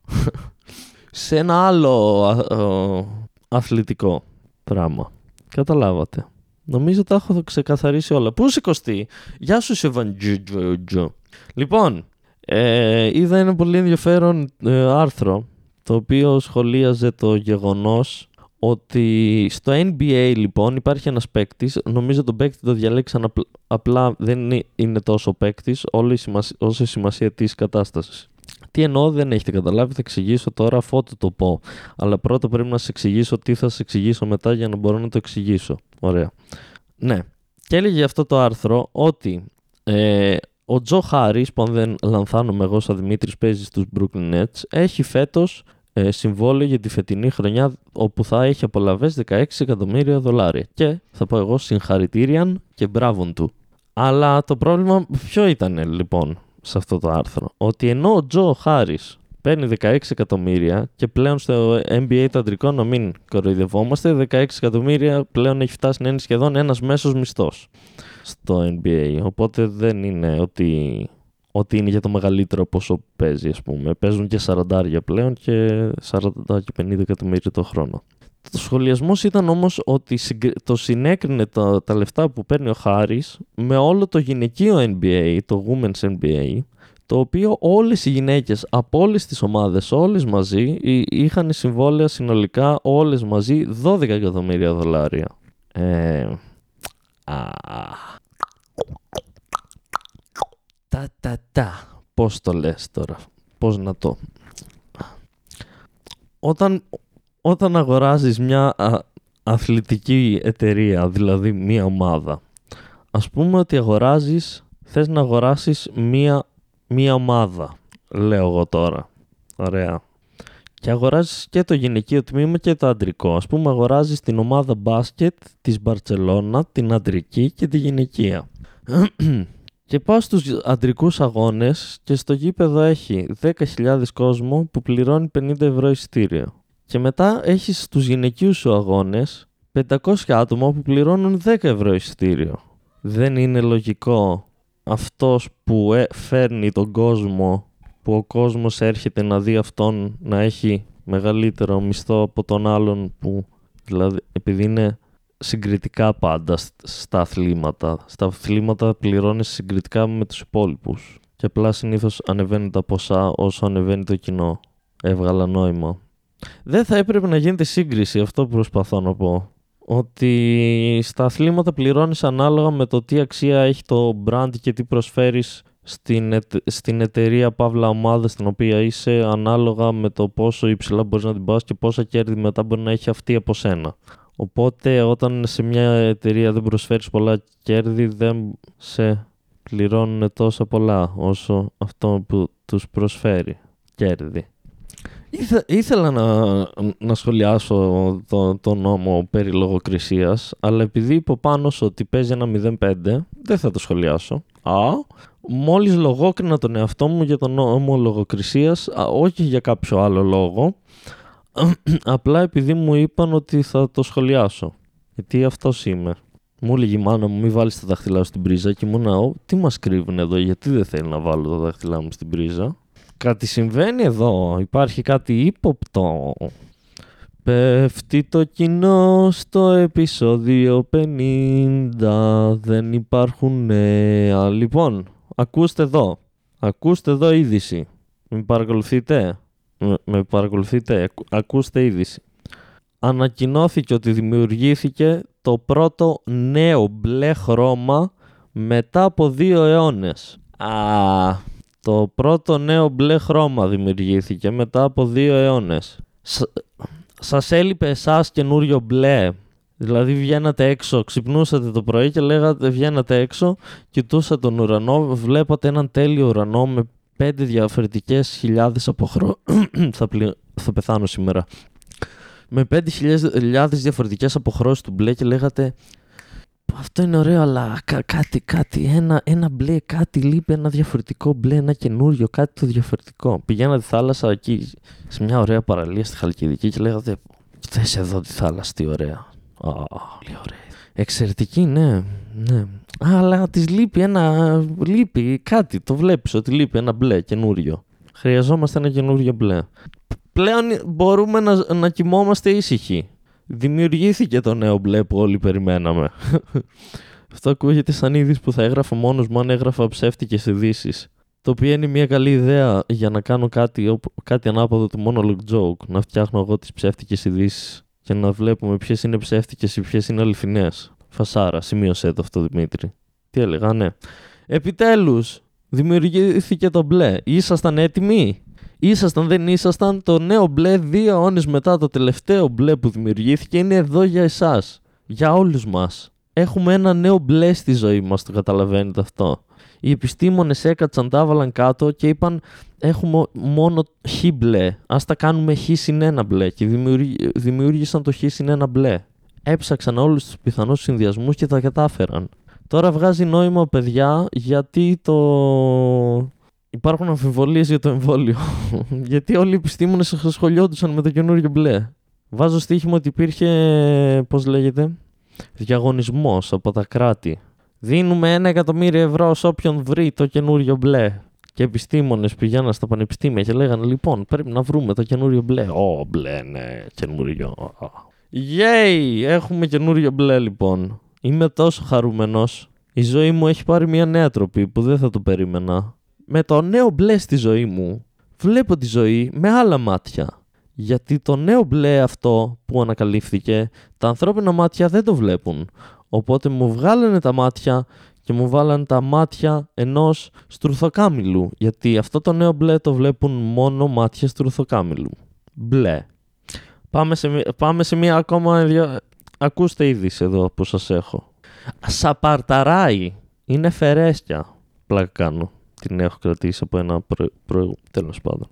[laughs] σε ένα άλλο αθλητικό πράγμα. Καταλάβατε. Νομίζω τα έχω ξεκαθαρίσει όλα. Πού σηκωστεί; Γεια σου Σεβαντζουτζουτζο. Λοιπόν, ε, είδα ένα πολύ ενδιαφέρον ε, άρθρο το οποίο σχολίαζε το γεγονός ότι στο NBA λοιπόν υπάρχει ένας παίκτης, νομίζω τον παίκτη το διαλέξαν απλά, δεν είναι τόσο παίκτης όσο η σημασία της κατάστασης. Τι εννοώ δεν έχετε καταλάβει, θα εξηγήσω τώρα αφού το πω. Αλλά πρώτα πρέπει να σα εξηγήσω τι θα σα εξηγήσω μετά για να μπορώ να το εξηγήσω. Ωραία. Ναι. Και έλεγε αυτό το άρθρο ότι ε, ο Τζο Χάρης, που αν δεν λανθάνομαι εγώ σαν Δημήτρης παίζει στους Brooklyn Nets, έχει φέτος ε, συμβόλαιο για τη φετινή χρονιά όπου θα έχει απολαβές 16 εκατομμύρια δολάρια. Και θα πω εγώ συγχαρητήρια και μπράβον του. Αλλά το πρόβλημα ποιο ήταν λοιπόν; Σε αυτό το άρθρο. Ότι ενώ ο Τζο Χάρης παίρνει 16 εκατομμύρια και πλέον στο NBA το αντρικό να μην κοροϊδευόμαστε, 16 εκατομμύρια πλέον έχει φτάσει να είναι σχεδόν ένας μέσος μισθός στο NBA. Οπότε δεν είναι ότι ότι είναι για το μεγαλύτερο ποσό που παίζει, ας πούμε. Παίζουν και 40 πλέον και 40 και 50 εκατομμύρια το χρόνο. Το σχολιασμός ήταν όμως ότι το συνέκρινε τα, τα λεφτά που παίρνει ο Χάρης με όλο το γυναικείο NBA, το Women's NBA, το οποίο όλες οι γυναίκες από όλες τις ομάδες, όλες μαζί, είχαν συμβόλαια συνολικά όλες μαζί 12 εκατομμύρια δολάρια. Ε, α, τα τα τα. Πώς το λες τώρα; Πώς να το... Όταν, όταν αγοράζεις μια αθλητική εταιρεία, δηλαδή μια ομάδα, ας πούμε ότι αγοράζεις, θες να αγοράσεις μια, μια ομάδα, λέω εγώ τώρα. Ωραία. Και αγοράζεις και το γυναικείο τμήμα και το αντρικό. Ας πούμε αγοράζεις την ομάδα μπάσκετ της Μπαρτσελώνα, την αντρική και τη γυναικεία. [clears throat] Και πάω στους αντρικούς αγώνες και στο γήπεδο έχει 10.000 κόσμο που πληρώνει 50 ευρώ εισιτήριο. Και μετά έχεις στους γυναικείους σου αγώνες 500 άτομα που πληρώνουν 10 ευρώ εισιτήριο. Δεν είναι λογικό αυτός που ε, φέρνει τον κόσμο, που ο κόσμος έρχεται να δει αυτόν να έχει μεγαλύτερο μισθό από τον άλλον που δηλαδή επειδή είναι συγκριτικά πάντα στα αθλήματα. Στα αθλήματα πληρώνεις συγκριτικά με τους υπόλοιπους. Και απλά συνήθως ανεβαίνουν τα ποσά όσο ανεβαίνει το κοινό. Έβγαλα νόημα. Δεν θα έπρεπε να γίνεται σύγκριση, αυτό που προσπαθώ να πω. Ότι στα αθλήματα πληρώνεις ανάλογα με το τι αξία έχει το brand και τι προσφέρεις στην, στην εταιρεία παύλα ομάδα στην οποία είσαι ανάλογα με το πόσο υψηλά μπορείς να την πας και πόσα κέρδη μετά μπορεί να έχει αυτή από σένα. Οπότε όταν σε μια εταιρεία δεν προσφέρεις πολλά κέρδη δεν σε πληρώνουν τόσα πολλά όσο αυτό που τους προσφέρει κέρδη. Ήθε, ήθελα να, να σχολιάσω το, το νόμο περί λογοκρισίας, αλλά επειδή είπε πάνω ότι παίζει ένα 0-5, δεν θα το σχολιάσω. Α, μόλις λογόκρινα τον εαυτό μου για τον νόμο λογοκρισίας, α, όχι για κάποιο άλλο λόγο, [clears throat] απλά επειδή μου είπαν ότι θα το σχολιάσω. Γιατί αυτός είμαι. Μου έλεγε η μάνα μου, μην βάλεις τα δάχτυλά σου στην πρίζα και ήμουν, τι μας κρύβουν εδώ, γιατί δεν θέλει να βάλω τα δάχτυλά μου στην πρίζα. Κάτι συμβαίνει εδώ, υπάρχει κάτι ύποπτο. Πέφτει το κοινό στο επεισόδιο 50, δεν υπάρχουν νέα. Λοιπόν, ακούστε εδώ, ακούστε εδώ είδηση. Με παρακολουθείτε, με, με παρακολουθείτε, ακούστε είδηση. Ανακοινώθηκε ότι δημιουργήθηκε το πρώτο νέο μπλε χρώμα μετά από δύο αιώνες. Α, το πρώτο νέο μπλε χρώμα δημιουργήθηκε μετά από δύο αιώνες. Σ, σας έλειπε εσάς καινούριο μπλε; Δηλαδή βγαίνατε έξω, ξυπνούσατε το πρωί και λέγατε βγαίνατε έξω, κοιτούσατε τον ουρανό, βλέπατε έναν τέλειο ουρανό με πέντε διαφορετικές χιλιάδες από χρόνο. [clears throat] θα, θα πεθάνω σήμερα με 5.000 διαφορετικές αποχρώσεις του μπλε και λέγατε αυτό είναι ωραίο, αλλά κάτι, κάτι, ένα, ένα μπλε, κάτι λείπει, ένα διαφορετικό μπλε, ένα καινούριο, κάτι το διαφορετικό. Πηγαίνατε θάλασσα εκεί σε μια ωραία παραλία στη Χαλκιδική και λέγατε Θες εδώ τη θάλασσα, τι ωραία. Oh, πολύ ωραία. Εξαιρετική, ναι, ναι. Αλλά της λείπει ένα, λείπει κάτι, το βλέπεις ότι λείπει ένα μπλε καινούριο. Χρειαζόμαστε ένα καινούριο μπλε πλέον μπορούμε να, να κοιμόμαστε ήσυχοι. Δημιουργήθηκε το νέο μπλε που όλοι περιμέναμε. [laughs] Αυτό ακούγεται σαν είδηση που θα έγραφα μόνος μου αν έγραφα ψεύτικες ειδήσεις. Το οποίο είναι μια καλή ιδέα για να κάνω κάτι, κάτι ανάποδο του monologue joke. Να φτιάχνω εγώ τις ψεύτικες ειδήσεις και να βλέπουμε ποιες είναι ψεύτικες ή ποιες είναι αληθινές. Φασάρα, σημείωσέ το αυτό Δημήτρη. Τι έλεγα, ναι. Επιτέλους, δημιουργήθηκε το μπλε. Ήσασταν έτοιμοι; Ήσασταν, δεν ήσασταν, το νέο μπλε δύο αιώνες μετά το τελευταίο μπλε που δημιουργήθηκε είναι εδώ για εσάς. Για όλους μας. Έχουμε ένα νέο μπλε στη ζωή μας, το καταλαβαίνετε αυτό. Οι επιστήμονες έκατσαν, τα έβαλαν κάτω και είπαν έχουμε μόνο χ μπλε, ας τα κάνουμε χ συν ένα μπλε και δημιούργησαν το χ συν ένα μπλε. Έψαξαν όλους τους πιθανούς συνδυασμούς και τα κατάφεραν. Τώρα βγάζει νόημα παιδιά γιατί το υπάρχουν αμφιβολίες για το εμβόλιο. [laughs] Γιατί όλοι οι επιστήμονες σχολιόντουσαν με το καινούριο μπλε. Βάζω στοίχημα ότι υπήρχε, πώς λέγεται, διαγωνισμός από τα κράτη. Δίνουμε ένα εκατομμύριο ευρώ σε όποιον βρει το καινούριο μπλε. Και επιστήμονες πηγαίναν στα πανεπιστήμια και λέγανε: Λοιπόν, πρέπει να βρούμε το καινούριο μπλε. Ω, μπλε, ναι, καινούριο. Yay! Έχουμε καινούριο μπλε, λοιπόν. Είμαι τόσο χαρούμενος. Η ζωή μου έχει πάρει μια νέα τροπή που δεν θα το περίμενα με το νέο μπλε στη ζωή μου βλέπω τη ζωή με άλλα μάτια. Γιατί το νέο μπλε αυτό που ανακαλύφθηκε, τα ανθρώπινα μάτια δεν το βλέπουν. Οπότε μου βγάλανε τα μάτια και μου βάλανε τα μάτια ενός στρουθοκάμιλου. Γιατί αυτό το νέο μπλε το βλέπουν μόνο μάτια στρουθοκάμιλου. Μπλε. Πάμε σε, πάμε σε μία ακόμα... Ακούστε είδηση εδώ που σας έχω. Σαπαρταράει. Είναι φερέστια. Πλάκα κάνω την έχω κρατήσει από ένα προ... προ... τέλος πάντων.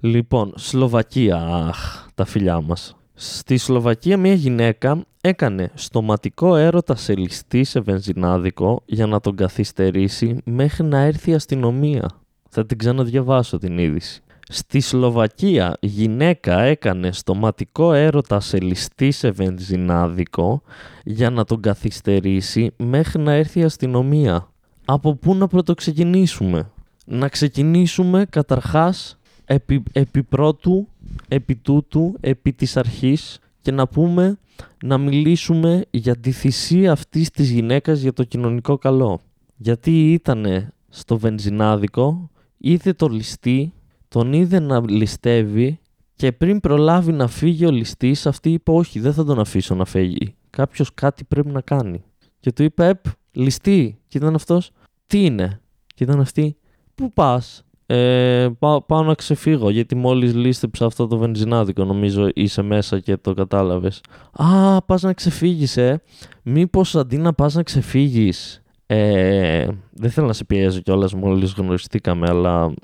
Λοιπόν, Σλοβακία, αχ, τα φιλιά μας. Στη Σλοβακία μια γυναίκα έκανε στοματικό έρωτα σε ληστή σε βενζινάδικο για να τον καθυστερήσει μέχρι να έρθει η αστυνομία. Θα την ξαναδιαβάσω την είδηση. Στη Σλοβακία γυναίκα έκανε στοματικό έρωτα σε ληστή σε βενζινάδικο για να τον καθυστερήσει μέχρι να έρθει η αστυνομία από πού να πρωτοξεκινήσουμε; Να ξεκινήσουμε καταρχάς επί, επί πρώτου, επί τούτου, επί της αρχής και να πούμε να μιλήσουμε για τη θυσία αυτής της γυναίκας για το κοινωνικό καλό. Γιατί ήτανε στο βενζινάδικο, είδε το ληστή, τον είδε να ληστεύει και πριν προλάβει να φύγει ο ληστής, αυτή είπε όχι δεν θα τον αφήσω να φύγει. Κάποιος κάτι πρέπει να κάνει. Και του είπε επ, ληστή. Και ήταν αυτός, τι είναι; Και ήταν αυτή, πού πας; Ε, πάω, να ξεφύγω γιατί μόλις λίστεψα αυτό το βενζινάδικο νομίζω είσαι μέσα και το κατάλαβες. Α, πας να ξεφύγεις ε. Μήπως αντί να πας να ξεφύγεις ε, δεν θέλω να σε πιέζω κιόλας μόλις γνωριστήκαμε αλλά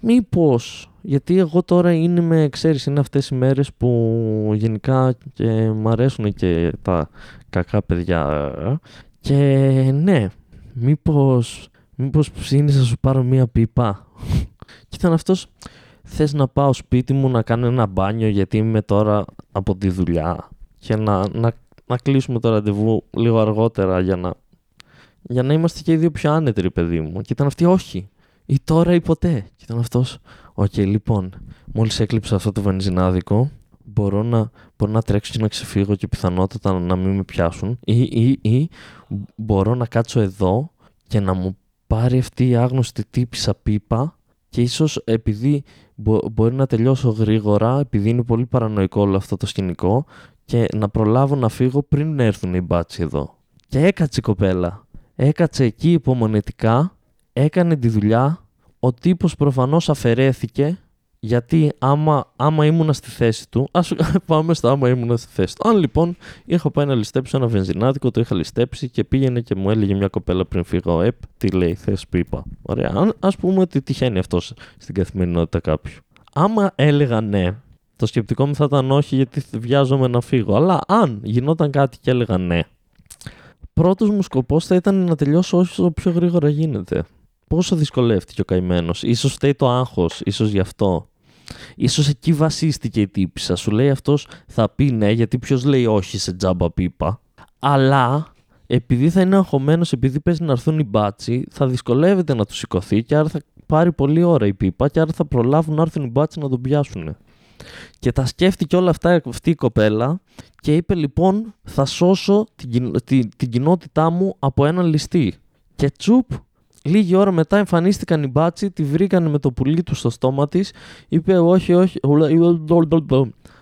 μήπως γιατί εγώ τώρα είναι με, ξέρεις, είναι αυτές οι μέρες που γενικά και μ' αρέσουν και τα κακά παιδιά και ναι, μήπως, μήπως είναι να σου πάρω μία πίπα; [laughs] και ήταν αυτός, θες να πάω σπίτι μου να κάνω ένα μπάνιο γιατί είμαι τώρα από τη δουλειά και να, να, να κλείσουμε το ραντεβού λίγο αργότερα για να, για να είμαστε και οι δύο πιο άνετροι, παιδί μου. Και ήταν αυτή, όχι. Ή τώρα ή ποτέ. Και ήταν αυτός, OK, okay, λοιπόν, μόλις έκλεψα αυτό το βενζινάδικο, μπορώ να, μπορώ να τρέξω και να ξεφύγω και πιθανότατα να μην με πιάσουν ή, ή, ή μπορώ να κάτσω εδώ και να μου πάρει αυτή η άγνωστη τύπισσα πίπα και ίσως επειδή μπορεί να τελειώσω γρήγορα, επειδή είναι πολύ παρανοϊκό όλο αυτό το σκηνικό και να προλάβω να φύγω πριν έρθουν οι μπάτσι εδώ. Και έκατσε η κοπέλα. Έκατσε εκεί υπομονετικά, έκανε τη δουλειά, ο τύπος προφανώς αφαιρέθηκε γιατί άμα, άμα ήμουνα στη θέση του, ας [laughs] πάμε στο άμα ήμουνα στη θέση του. Αν λοιπόν είχα πάει να ληστέψω ένα βενζινάδικο, το είχα ληστέψει και πήγαινε και μου έλεγε μια κοπέλα πριν φύγω, Επ, τι λέει, θες που είπα. Ωραία. Α πούμε ότι τυχαίνει αυτό στην καθημερινότητα κάποιου. Άμα έλεγα ναι, το σκεπτικό μου θα ήταν όχι γιατί βιάζομαι να φύγω. Αλλά αν γινόταν κάτι και έλεγα ναι, πρώτος μου σκοπός θα ήταν να τελειώσω όσο πιο γρήγορα γίνεται. Πόσο δυσκολεύτηκε ο καημένος, ίσως φταίει το άγχος, ίσως γι' αυτό. Ίσως εκεί βασίστηκε η τύπησα. Σου λέει αυτός θα πει ναι γιατί ποιος λέει όχι σε τζάμπα πίπα. Αλλά επειδή θα είναι αγχωμένος, επειδή παίζει να έρθουν οι μπάτσι, θα δυσκολεύεται να τους σηκωθεί και άρα θα πάρει πολλή ώρα η πίπα και άρα θα προλάβουν να έρθουν οι μπάτσι να τον πιάσουν. Και τα σκέφτηκε όλα αυτά αυτή η κοπέλα και είπε λοιπόν θα σώσω την, την, την κοινότητά μου από έναν ληστή. Και τσουπ Λίγη ώρα μετά εμφανίστηκαν οι μπάτσι, τη βρήκαν με το πουλί του στο στόμα της. Είπε: Όχι, όχι.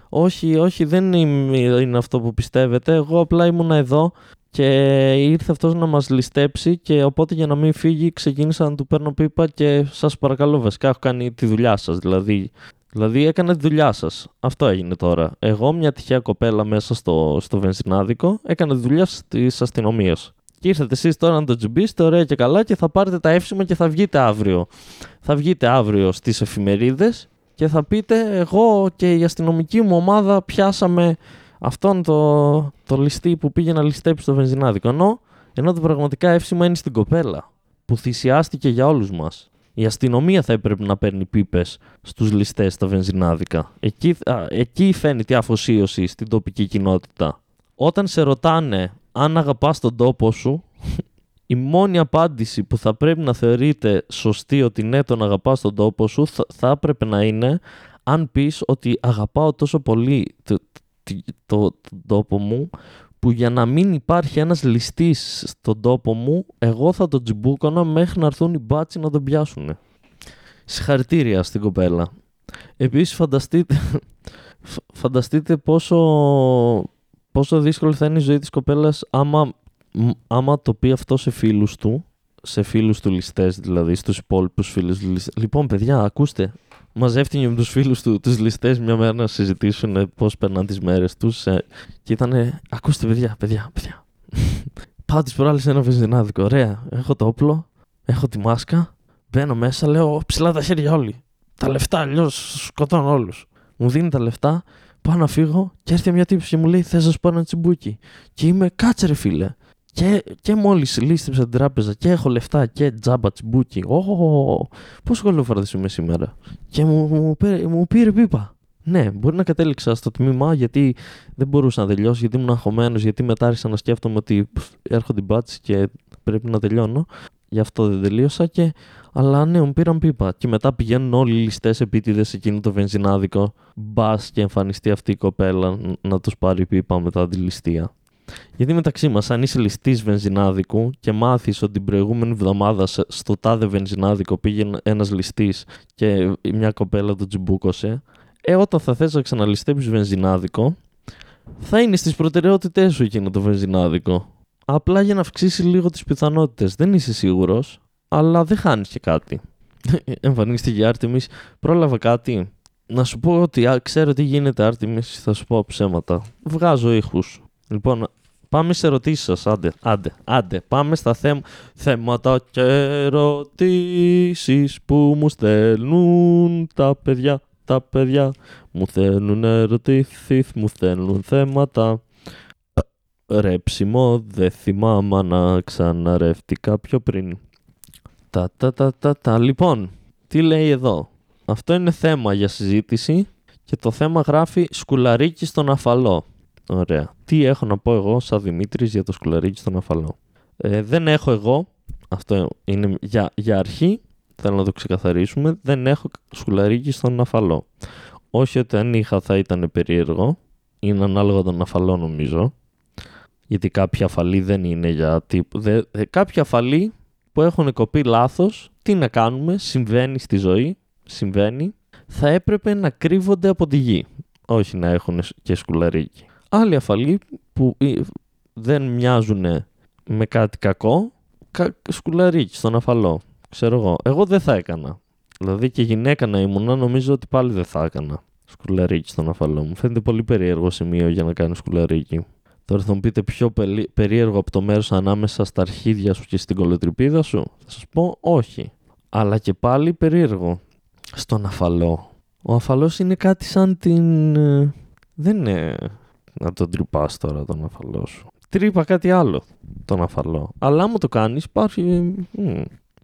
Όχι, όχι, δεν είναι αυτό που πιστεύετε. Εγώ απλά ήμουν εδώ και ήρθε αυτός να μας ληστέψει. Και οπότε για να μην φύγει, ξεκίνησα να του παίρνω πίπα και σας παρακαλώ, βασικά έχω κάνει τη δουλειά σας. Δηλαδή, δηλαδή έκανα τη δουλειά σας. Αυτό έγινε τώρα. Εγώ, μια τυχαία κοπέλα μέσα στο, στο βενζινάδικο, έκανα τη δουλειά της αστυνομίας. Και ήρθατε εσείς τώρα να το τζιμπήσετε ωραία και καλά και θα πάρετε τα εύσημα και θα βγείτε αύριο. Θα βγείτε αύριο στις εφημερίδες και θα πείτε εγώ και η αστυνομική μου ομάδα πιάσαμε αυτόν το, το ληστή που πήγε να ληστέψει το βενζινάδικο. Ενώ, ενώ το πραγματικά εύσημα είναι στην κοπέλα που θυσιάστηκε για όλους μας. Η αστυνομία θα έπρεπε να παίρνει πίπες στους ληστές στα βενζινάδικα. Εκεί, α, εκεί φαίνεται η αφοσίωση στην τοπική κοινότητα. Όταν σε ρωτάνε αν αγαπάς τον τόπο σου, η μόνη απάντηση που θα πρέπει να θεωρείται σωστή ότι ναι τον αγαπάς τον τόπο σου θα, θα έπρεπε να είναι αν πεις ότι αγαπάω τόσο πολύ το, το, το, τον τόπο μου που για να μην υπάρχει ένας ληστής στον τόπο μου εγώ θα τον τζιμπούκωνα μέχρι να έρθουν οι μπάτσι να τον πιάσουν. Συγχαρητήρια στην κοπέλα. Επίσης φανταστείτε, φανταστείτε πόσο πόσο δύσκολο θα είναι η ζωή της κοπέλας άμα, άμα το πει αυτό σε φίλους του, σε φίλους του ληστές δηλαδή, στους υπόλοιπους φίλους του ληστές. Λοιπόν, παιδιά, ακούστε, μαζεύτηκε με τους φίλους του, τους ληστές μια μέρα να συζητήσουν πώς περνάνε τις μέρες τους ε, και ήταν, ακούστε παιδιά, παιδιά, παιδιά. [laughs] Πάω τις προάλλες ένα βενζινάδικο, ωραία, έχω το όπλο, έχω τη μάσκα, μπαίνω μέσα, λέω ψηλά τα χέρια όλοι. Τα λεφτά, αλλιώς σκοτώνω όλους. Μου δίνει τα λεφτά, πάω να φύγω και έρθει μια τύψη και μου λέει: Θες να σου πάρω ένα τσιμπούκι. Και είμαι κάτσε ρε φίλε. Και, και μόλις λύστηψα την τράπεζα και έχω λεφτά και τζάμπα τσιμπούκι. Ω, πόσο θα είμαι σήμερα. Και μου, μου, πήρε, μου πήρε πίπα. Ναι, μπορεί να κατέληξα στο τμήμα γιατί δεν μπορούσα να τελειώσω, γιατί ήμουν αγχωμένος, γιατί μετά άρχισα να σκέφτομαι ότι έρχονται οι μπάτσει και πρέπει να τελειώνω. Γι' αυτό δεν τελείωσα και. Αλλά ναι, μου πήραν πίπα. Και μετά πηγαίνουν όλοι οι ληστές επίτηδες σε εκείνο το βενζινάδικο. Μπας και εμφανιστεί αυτή η κοπέλα να τους πάρει πίπα μετά τη ληστεία. Γιατί μεταξύ μας, αν είσαι ληστής βενζινάδικου και μάθεις ότι την προηγούμενη εβδομάδα στο τάδε βενζινάδικο πήγε ένας ληστής και μια κοπέλα τον τζιμπούκωσε, ε, όταν θα θες να ξαναληστέψεις βενζινάδικο, θα είναι στις προτεραιότητές σου εκείνο το βενζινάδικο. Απλά για να αυξήσει λίγο τις πιθανότητες. Δεν είσαι σίγουρος, αλλά δεν χάνεις και κάτι. [laughs] Εμφανίστηκε η Άρτεμι, πρόλαβα κάτι. Να σου πω ότι ξέρω τι γίνεται Άρτεμι, θα σου πω ψέματα. Βγάζω ήχους. Λοιπόν, Πάμε σε ερωτήσεις σας, άντε, άντε, άντε. Πάμε στα θέμ... θέματα και ερωτήσεις που μου στέλνουν τα παιδιά, τα παιδιά. Μου θέλουν ερωτήσεις, μου στέλνουν θέματα. Ρέψιμο, δεν θυμάμαι να ξαναρεύτηκα πιο πριν. Τα, τα, τα, τα, τα. Λοιπόν, τι λέει εδώ; Αυτό είναι θέμα για συζήτηση και το θέμα γράφει σκουλαρίκι στον αφαλό. Ωραία. Τι έχω να πω εγώ σαν Δημήτρης για το σκουλαρίκι στον αφαλό. Ε, δεν έχω εγώ, αυτό είναι για, για αρχή, θέλω να το ξεκαθαρίσουμε, δεν έχω σκουλαρίκι στον αφαλό. Όχι ότι αν είχα θα ήταν περίεργο, είναι ανάλογα τον αφαλό νομίζω, γιατί κάποια αφαλή δεν είναι για τύπου... Δε, κάποια αφαλή που έχουν κοπεί λάθος, τι να κάνουμε, συμβαίνει στη ζωή, συμβαίνει, θα έπρεπε να κρύβονται από τη γη, όχι να έχουν και σκουλαρίκι. Άλλοι αφαλοί που δεν μοιάζουν με κάτι κακό, σκουλαρίκι στον αφαλό. Ξέρω εγώ. Εγώ δεν θα έκανα. Δηλαδή και γυναίκα να ήμουν, νομίζω ότι πάλι δεν θα έκανα σκουλαρίκι στον αφαλό μου. Φαίνεται πολύ περίεργο σημείο για να κάνει σκουλαρίκι. Τώρα θα μου πείτε πιο περίεργο από το μέρος ανάμεσα στα αρχίδια σου και στην κολοτρυπίδα σου. Θα σας πω όχι. Αλλά και πάλι περίεργο. Στον αφαλό. Ο αφαλός είναι κάτι σαν την... Ε, δεν είναι να τον τρυπάς τώρα τον αφαλό σου. Τρύπα κάτι άλλο τον αφαλό. Αλλά άμα το κάνεις, υπάρχει.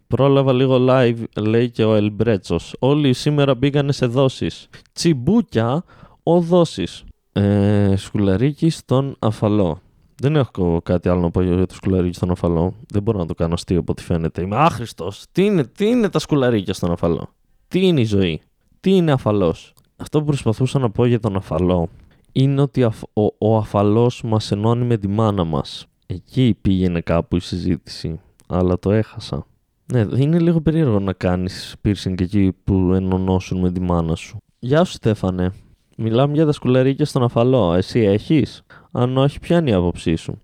Πρόλαβα λίγο live, λέει και ο Ελμπρέτσος. Όλοι σήμερα μπήκανε σε δόσεις. Τσιμπούκια ο δόσεις. Ε, σκουλαρίκι στον αφαλό. Δεν έχω κάτι άλλο να πω για το σκουλαρίκι στον αφαλό. Δεν μπορώ να το κάνω αστείο από ό,τι φαίνεται. Είμαι άχρηστος. Τι είναι, τι είναι τα σκουλαρίκια στον αφαλό; Τι είναι η ζωή; Τι είναι αφαλός; Αυτό που προσπαθούσα να πω για τον αφαλό είναι ότι ο, ο αφαλός μας ενώνει με τη μάνα μας. Εκεί πήγαινε κάπου η συζήτηση, αλλά το έχασα. Ναι, είναι λίγο περίεργο να κάνεις piercing εκεί που ενωνώσουν με τη μάνα σου. Γεια σου Στέφανε. Μιλάμε για τα σκουλαρίκια στον αφαλό. Εσύ έχεις; Αν όχι, ποια είναι η άποψή σου;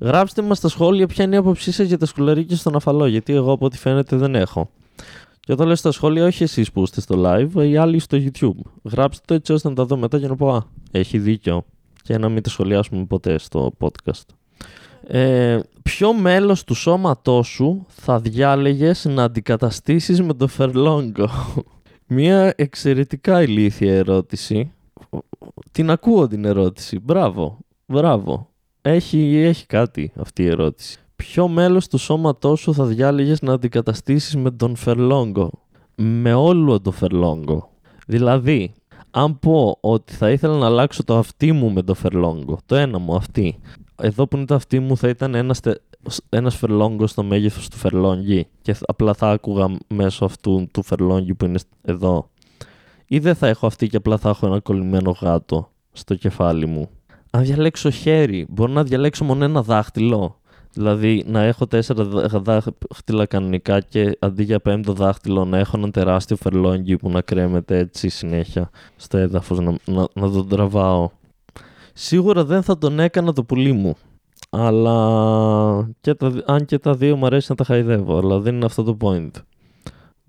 Γράψτε μας στα σχόλια ποια είναι η άποψή σας για τα σκουλαρίκια στον αφαλό, γιατί εγώ από ό,τι φαίνεται δεν έχω. Και όταν λέω στα σχόλια, όχι εσείς που είστε στο live, οι άλλοι στο YouTube. Γράψτε το έτσι ώστε να τα δω μετά και να πω Α, έχει δίκιο. Και να μην το σχολιάσουμε ποτέ στο podcast. Ε, ποιο μέλος του σώματός σου θα διάλεγες να αντικαταστήσεις με το φερλόγκο; [laughs] Μία εξαιρετικά ηλίθια ερώτηση. Την ακούω την ερώτηση. Μπράβο. Μπράβο. Έχει, έχει κάτι αυτή η ερώτηση ποιο μέλος του σώματός σου θα διάλεγες να αντικαταστήσεις με τον Φερλόγκο; Με όλο το Φερλόγκο. Δηλαδή, αν πω ότι θα ήθελα να αλλάξω το αυτί μου με το Φερλόγκο, το ένα μου αυτή, εδώ που είναι το αυτί μου θα ήταν ένας, ένας Φερλόγκος στο μέγεθος του Φερλόγγι και απλά θα άκουγα μέσω αυτού του Φερλόγγι που είναι εδώ. Ή δεν θα έχω αυτή και απλά θα έχω ένα κολλημένο γάτο στο κεφάλι μου. Αν διαλέξω χέρι, μπορώ να διαλέξω μόνο ένα δάχτυλο. Δηλαδή να έχω τέσσερα δάχτυλα κανονικά και αντί για πέμπτο δάχτυλο να έχω ένα τεράστιο φερλόγγι που να κρέμεται έτσι συνέχεια στο έδαφος, να, να, να τον τραβάω. Σίγουρα δεν θα τον έκανα το πουλί μου. Αλλά και τα, αν και τα δύο μου αρέσει να τα χαϊδεύω, αλλά δεν είναι αυτό το point.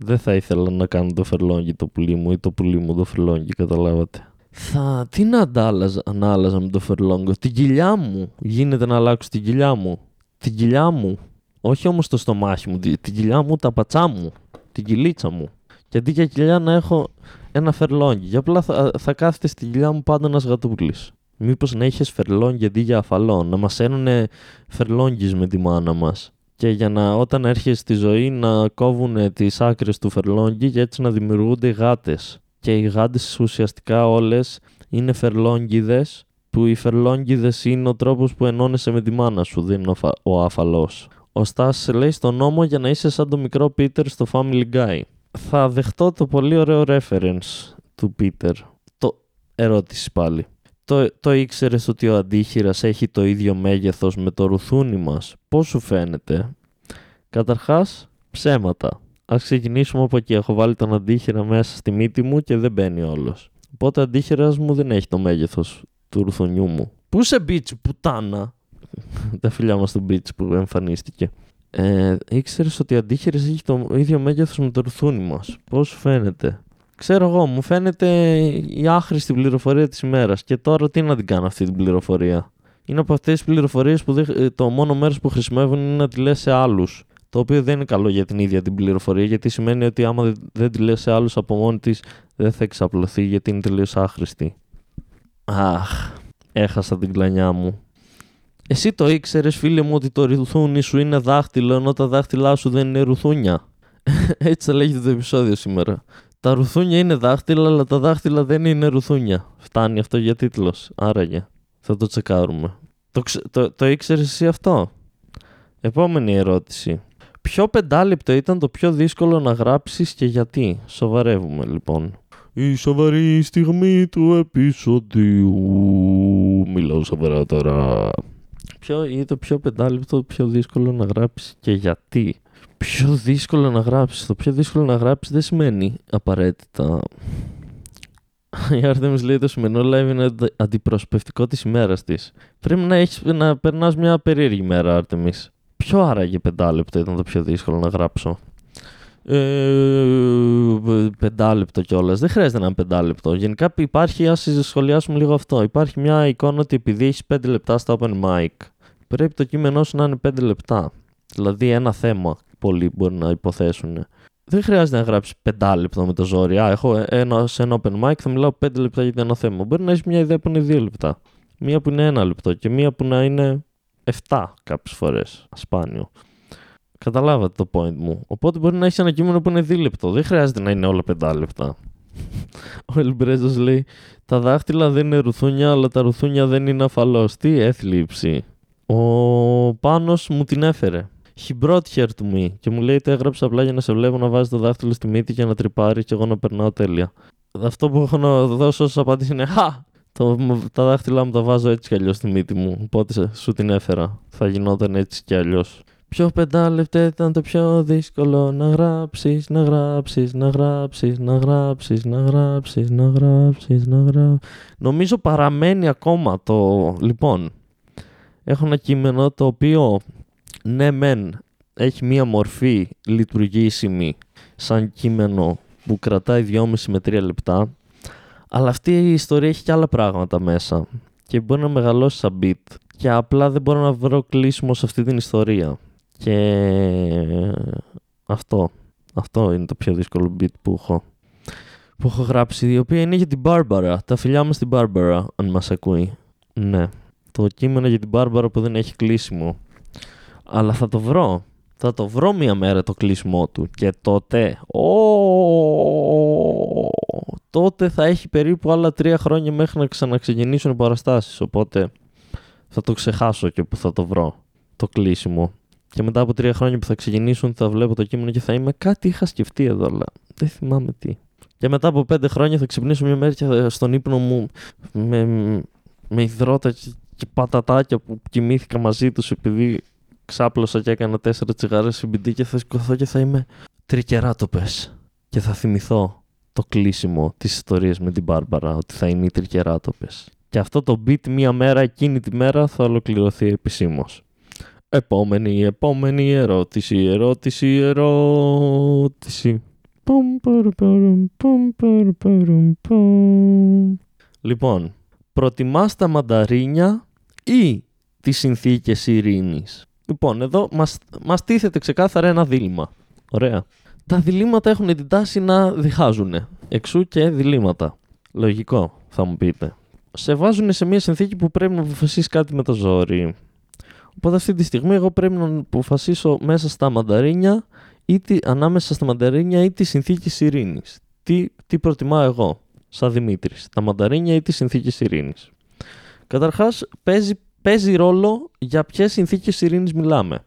Δεν θα ήθελα να κάνω το φερλόγγι το πουλί μου ή το πουλί μου το φερλόγγι, καταλάβατε. Θα, τι να αντάλλαζα, να άλλαζα με το φερλόγκο. Την κοιλιά μου. Γίνεται να αλλάξω την κοιλιά μου την κοιλιά μου. Όχι όμως το στομάχι μου, την κοιλιά μου, τα πατσά μου, την κυλίτσα μου. Και αντί για κοιλιά να έχω ένα φερλόγγι. Για απλά θα, θα κάθεται στην κοιλιά μου πάντα ένας γατούλης. Μήπως να είχες φερλόγγι αντί για αφαλό, να μας ένουνε φερλόγγις με τη μάνα μας. Και για να όταν έρχεσαι στη ζωή να κόβουν τις άκρες του φερλόγγι και έτσι να δημιουργούνται γάτες. Και οι γάτες ουσιαστικά όλες είναι φερλόγγιδες που οι φερλόγγιδες είναι ο τρόπος που ενώνεσαι με τη μάνα σου, δεν είναι ο, ο αφαλός. Ο Στάς λέει στον νόμο για να είσαι σαν το μικρό Πίτερ στο Family Guy. Θα δεχτώ το πολύ ωραίο reference του Πίτερ. Το ερώτηση πάλι. Το, το ήξερες ότι ο αντίχειρας έχει το ίδιο μέγεθος με το ρουθούνι μας; Πώς σου φαίνεται; Καταρχάς, ψέματα. Α ξεκινήσουμε από εκεί. Έχω βάλει τον αντίχειρα μέσα στη μύτη μου και δεν μπαίνει όλος. Οπότε ο αντίχειρας μου δεν έχει το μέγεθος του ρουθονιού μου. Πού είσαι μπίτσι, πουτάνα; Τα φιλιά μας στο beach που εμφανίστηκε. Ε, Ήξερες ότι η αντίχειρη έχει το ίδιο μέγεθος με το ρουθούνι μας. Πώς σου φαίνεται; Ξέρω εγώ, μου φαίνεται η άχρηστη πληροφορία της ημέρας. Και τώρα τι να την κάνω αυτή την πληροφορία; είναι από αυτές τις πληροφορίες που δεν- ε, το μόνο μέρος που χρησιμεύουν είναι να τη λες σε άλλους. Το οποίο δεν είναι καλό για την ίδια την πληροφορία, γιατί σημαίνει ότι άμα δεν- δεν τη λες σε άλλους από μόνη της, δεν θα εξαπλωθεί γιατί είναι τελείως άχρηστη. Αχ, έχασα την κλανιά μου. Εσύ το ήξερες, φίλε μου, ότι το ρουθούνι σου είναι δάχτυλο, ενώ τα δάχτυλά σου δεν είναι ρουθούνια. [laughs] Έτσι θα λέγεται το επεισόδιο σήμερα. Τα ρουθούνια είναι δάχτυλα, αλλά τα δάχτυλα δεν είναι ρουθούνια. Φτάνει αυτό για τίτλος. Άραγε. Θα το τσεκάρουμε. Το, ξε- το, το ήξερες εσύ αυτό; Επόμενη ερώτηση. Ποιο πεντάλεπτο ήταν το πιο δύσκολο να γράψεις και γιατί; Σοβαρεύουμε λοιπόν. Η σοβαρή στιγμή του επεισοδίου. Μιλάω σοβαρά τώρα. Ποιο είναι το πιο πεντάλεπτο, το πιο δύσκολο να γράψεις και γιατί; Πιο δύσκολο να γράψεις. Το πιο δύσκολο να γράψεις δεν σημαίνει απαραίτητα η Άρτεμις λέει το σημερινό live είναι αντι- αντιπροσωπευτικό της ημέρας της. Πρέπει να, έχεις, να περνάς μια περίεργη ημέρα, Άρτεμις. Ποιο άραγε πεντάλεπτο ήταν το πιο δύσκολο να γράψω. Ε, πεντάλεπτο κιόλας. Δεν χρειάζεται να είναι πεντάλεπτο. Γενικά υπάρχει, ας σχολιάσουμε λίγο αυτό. Υπάρχει μια εικόνα ότι επειδή έχεις 5 λεπτά στα open mic, πρέπει το κείμενό σου να είναι 5 λεπτά. Δηλαδή ένα θέμα πολλοί μπορεί να υποθέσουν. Δεν χρειάζεται να γράψεις 5 λεπτό με το ζόρι. Α, έχω ένα, σε ένα open mic, θα μιλάω 5 λεπτά για ένα θέμα. Μπορεί να έχεις μια ιδέα που είναι 2 λεπτά. Μία που είναι ένα λεπτό και μία που να είναι 7 κάποιες φορές. Ασπάνιο. Καταλάβατε το point μου. Οπότε μπορεί να έχεις ένα κείμενο που είναι δίλεπτο. Δεν χρειάζεται να είναι όλα 5 λεπτά. Ο Ελμπρέζος λέει: Τα δάχτυλα δεν είναι ρουθούνια, αλλά τα ρουθούνια δεν είναι αφαλός. Τι έθλιψη. Ο Πάνος μου την έφερε. He brought her to me. Και μου λέει: Το έγραψα απλά για να σε βλέπω να βάζεις το δάχτυλο στη μύτη και να τρυπάρεις και εγώ να περνάω τέλεια. Αυτό που έχω να δώσω ως απάντηση είναι: Χα! Το, τα δάχτυλά μου τα βάζω έτσι κι αλλιώς στη μύτη μου. Οπότε σε- σου την έφερα. Θα γινόταν έτσι κι αλλιώς. Ποιο πεντάλεπτο ήταν το πιο δύσκολο να γράψεις, να γράψεις, να γράψεις, να γράψεις, να γράψεις, να γράψεις, να γράψεις. Νομίζω παραμένει ακόμα το... Λοιπόν, έχω ένα κείμενο το οποίο ναι μεν έχει μία μορφή λειτουργήσιμη σαν κείμενο που κρατάει 2,5 με 3 λεπτά αλλά αυτή η ιστορία έχει και άλλα πράγματα μέσα και μπορεί να μεγαλώσει σαν beat και απλά δεν μπορώ να βρω κλείσιμο σε αυτή την ιστορία. Και αυτό αυτό είναι το πιο δύσκολο beat που έχω που έχω γράψει η οποία είναι για την Barbara τα φιλιά μας στην Barbara αν μας ακούει. Ναι το κείμενο για την Barbara που δεν έχει κλείσιμο αλλά θα το βρω. Θα το βρω μία μέρα το κλείσιμό του. Και τότε Ω, τότε θα έχει περίπου άλλα τρία χρόνια μέχρι να ξαναξεκινήσουν οι παραστάσεις οπότε θα το ξεχάσω και που θα το βρω το κλείσιμο. Και μετά από τρία χρόνια που θα ξεκινήσουν θα βλέπω το κείμενο και θα είμαι κάτι είχα σκεφτεί εδώ αλλά δεν θυμάμαι τι. Και μετά από πέντε χρόνια θα ξυπνήσω μια μέρα και θα- στον ύπνο μου με, με υδρότα και, και πατατάκια που κοιμήθηκα μαζί τους επειδή ξάπλωσα και έκανα τέσσερα τσιγάρες CBD και θα σηκωθώ και θα είμαι τρικεράτοπες και θα θυμηθώ το κλείσιμο της ιστορίας με την Μπάρμπαρα ότι θα είναι οι τρικεράτοπες. Και αυτό το beat μία μέρα εκείνη τη μέρα θα ολοκληρωθεί επισήμως. Επόμενη, επόμενη ερώτηση, ερώτηση, ερώτηση. Πομ, παρου, παρουμ, πομ, παρου, παρουμ, πομ. Λοιπόν, προτιμάς τα μανταρίνια ή τις συνθήκες ειρήνης; Λοιπόν, εδώ μας, μας τίθεται ξεκάθαρα ένα δίλημα. Ωραία. Τα διλήμματα έχουν την τάση να διχάζουν. Εξού και διλήμματα. Λογικό, θα μου πείτε. Σε βάζουν σε μια συνθήκη που πρέπει να αποφασίσεις κάτι με το ζόρι. Οπότε αυτή τη στιγμή εγώ πρέπει να αποφασίσω μέσα στα μανταρίνια ή τι, ανάμεσα στα μανταρίνια ή τη συνθήκη ειρήνη. Τι, τι προτιμάω εγώ, σαν Δημήτρης, τα μανταρίνια ή τη συνθήκη ειρήνη. Καταρχάς, παίζει, παίζει ρόλο για ποιες συνθήκες ειρήνης μιλάμε.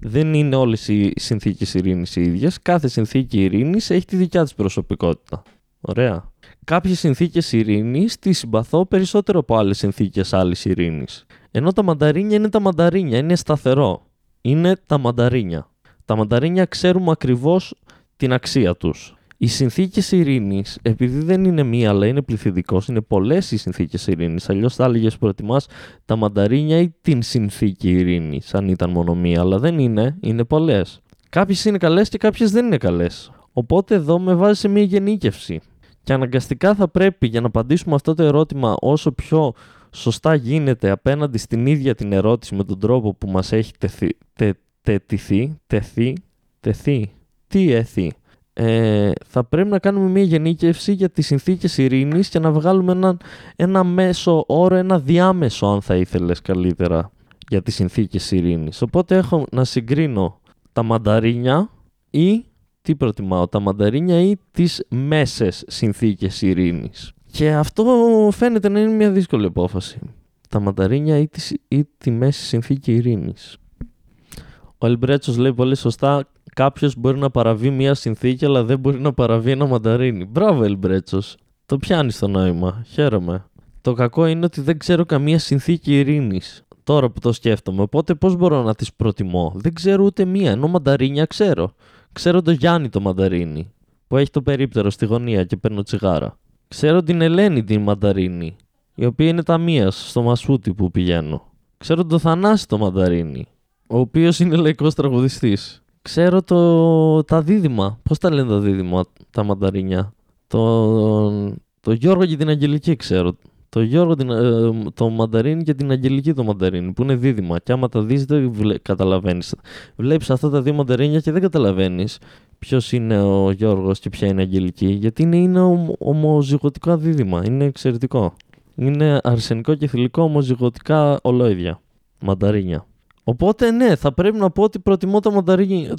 Δεν είναι όλες οι συνθήκες ειρήνης οι ίδιες. Κάθε συνθήκη ειρήνης έχει τη δικιά της προσωπικότητα. Ωραία. Κάποιες συνθήκες ειρήνης τις συμπαθώ περισσότερο από άλλες συνθήκες άλλης ειρήνης. Ενώ τα μανταρίνια είναι τα μανταρίνια, είναι σταθερό. Είναι τα μανταρίνια. Τα μανταρίνια ξέρουμε ακριβώς την αξία τους. Οι συνθήκες ειρήνης, επειδή δεν είναι μία αλλά είναι πληθυντικός, είναι πολλές οι συνθήκες ειρήνης. Αλλιώς θα έλεγες προτιμά τα μανταρίνια ή την συνθήκη ειρήνης, αν ήταν μόνο μία, αλλά δεν είναι, είναι πολλές. Κάποιες είναι καλές και κάποιες δεν είναι καλές. Οπότε εδώ με βάζει σε μία γενίκευση. Και αναγκαστικά θα πρέπει για να απαντήσουμε αυτό το ερώτημα όσο πιο σωστά γίνεται απέναντι στην ίδια την ερώτηση με τον τρόπο που μας έχει τεθεί, τε, τεθεί, τεθεί, τεθεί, τι έθει. Ε, θα πρέπει να κάνουμε μια γενίκευση για τις συνθήκες ειρήνης και να βγάλουμε ένα, ένα μέσο όρο, ένα διάμεσο αν θα ήθελες καλύτερα για τις συνθήκες ειρήνης. Οπότε έχω να συγκρίνω τα μανταρίνια ή τι προτιμάω, τα μανταρίνια ή τις μέσες συνθήκες ειρήνης. Και αυτό φαίνεται να είναι μια δύσκολη απόφαση. Τα μανταρίνια ή, τις, ή τη μέση συνθήκη ειρήνης. Ο Ελμπρέτσος λέει πολύ σωστά κάποιος μπορεί να παραβεί μια συνθήκη αλλά δεν μπορεί να παραβεί ένα μανταρίνι. Μπράβο Ελμπρέτσος. Το πιάνεις το νόημα. Χαίρομαι. Το κακό είναι ότι δεν ξέρω καμία συνθήκη ειρήνης τώρα που το σκέφτομαι. Οπότε πώς μπορώ να τις προτιμώ; Δεν ξέρω ούτε μία, ενώ μανταρίνια ξέρω. Ξέρω τον Γιάννη το μανταρίνι, που έχει το περίπτερο στη γωνία και παίρνω τσιγάρα. Ξέρω την Ελένη την μανταρίνι, η οποία είναι ταμεία στο Μασούτι που πηγαίνω. Ξέρω τον Θανάση το μανταρίνι, ο οποίος είναι λαϊκός τραγουδιστής. Ξέρω το, τα δίδυμα. Πώς τα λένε τα δίδυμα, τα μανταρίνια; Το, το Γιώργο και την Αγγελική ξέρω. Το Γιώργο, την, ε, το Μανταρίνι και την Αγγελική το Μανταρίνι, που είναι δίδυμα. Και άμα τα δεις, δεν βλέ, καταλαβαίνεις. Βλέπεις αυτά τα δύο Μανταρίνια και δεν καταλαβαίνεις ποιος είναι ο Γιώργος και ποια είναι η Αγγελική, γιατί είναι, είναι ομοζυγωτικά δίδυμα. Είναι εξαιρετικό. Είναι αρσενικό και θηλυκό ομοζυγωτικά ολόιδια. Μανταρίνια. Οπότε ναι, θα πρέπει να πω ότι προτιμώ τα μανταρίνια.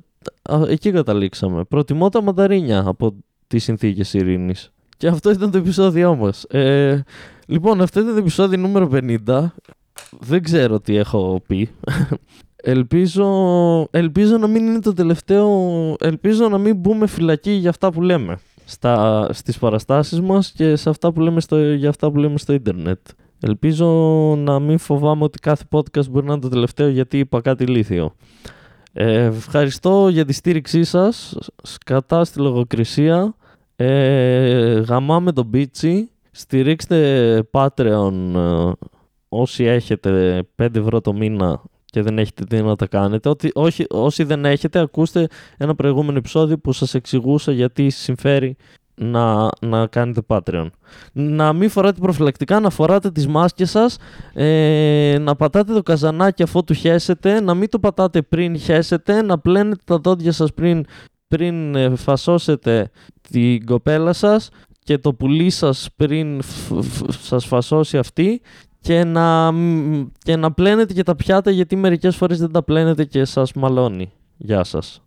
Εκεί καταλήξαμε. Προτιμώ τα μανταρίνια από τις συνθήκες ειρήνης. Και αυτό ήταν το επεισόδιό μας. Ε, Λοιπόν, αυτό ήταν το επεισόδιο νούμερο 50. Δεν ξέρω τι έχω πει. ελπίζω, ελπίζω να μην είναι το τελευταίο... Ελπίζω να μην μπούμε φυλακή για αυτά που λέμε στα, στις παραστάσεις μας και σε αυτά που λέμε στο, για αυτά που λέμε στο ίντερνετ. Ελπίζω να μην φοβάμαι ότι κάθε podcast μπορεί να είναι το τελευταίο γιατί είπα κάτι λίθιο. Ε, ευχαριστώ για τη στήριξή σας. Σκατά στη λογοκρισία. Ε, γαμάμε τον Μπίτσι. Στηρίξτε Patreon ε, όσοι έχετε 5 ευρώ το μήνα και δεν έχετε τι να τα κάνετε. Ότι, όχι, όσοι δεν έχετε, ακούστε ένα προηγούμενο επεισόδιο που σας εξηγούσα γιατί συμφέρει να, να κάνετε Patreon. Να μην φοράτε προφυλακτικά, να φοράτε τις μάσκες σας, ε, να πατάτε το καζανάκι αφού του χέσετε, να μην το πατάτε πριν χέσετε, να πλένετε τα δόντια σας πριν, πριν ε, φασώσετε την κοπέλα σας και το πουλί σας πριν σας φασώσει αυτή και να, και να πλένετε και τα πιάτα γιατί μερικές φορές δεν τα πλένετε και σας μαλώνει. Γεια σας.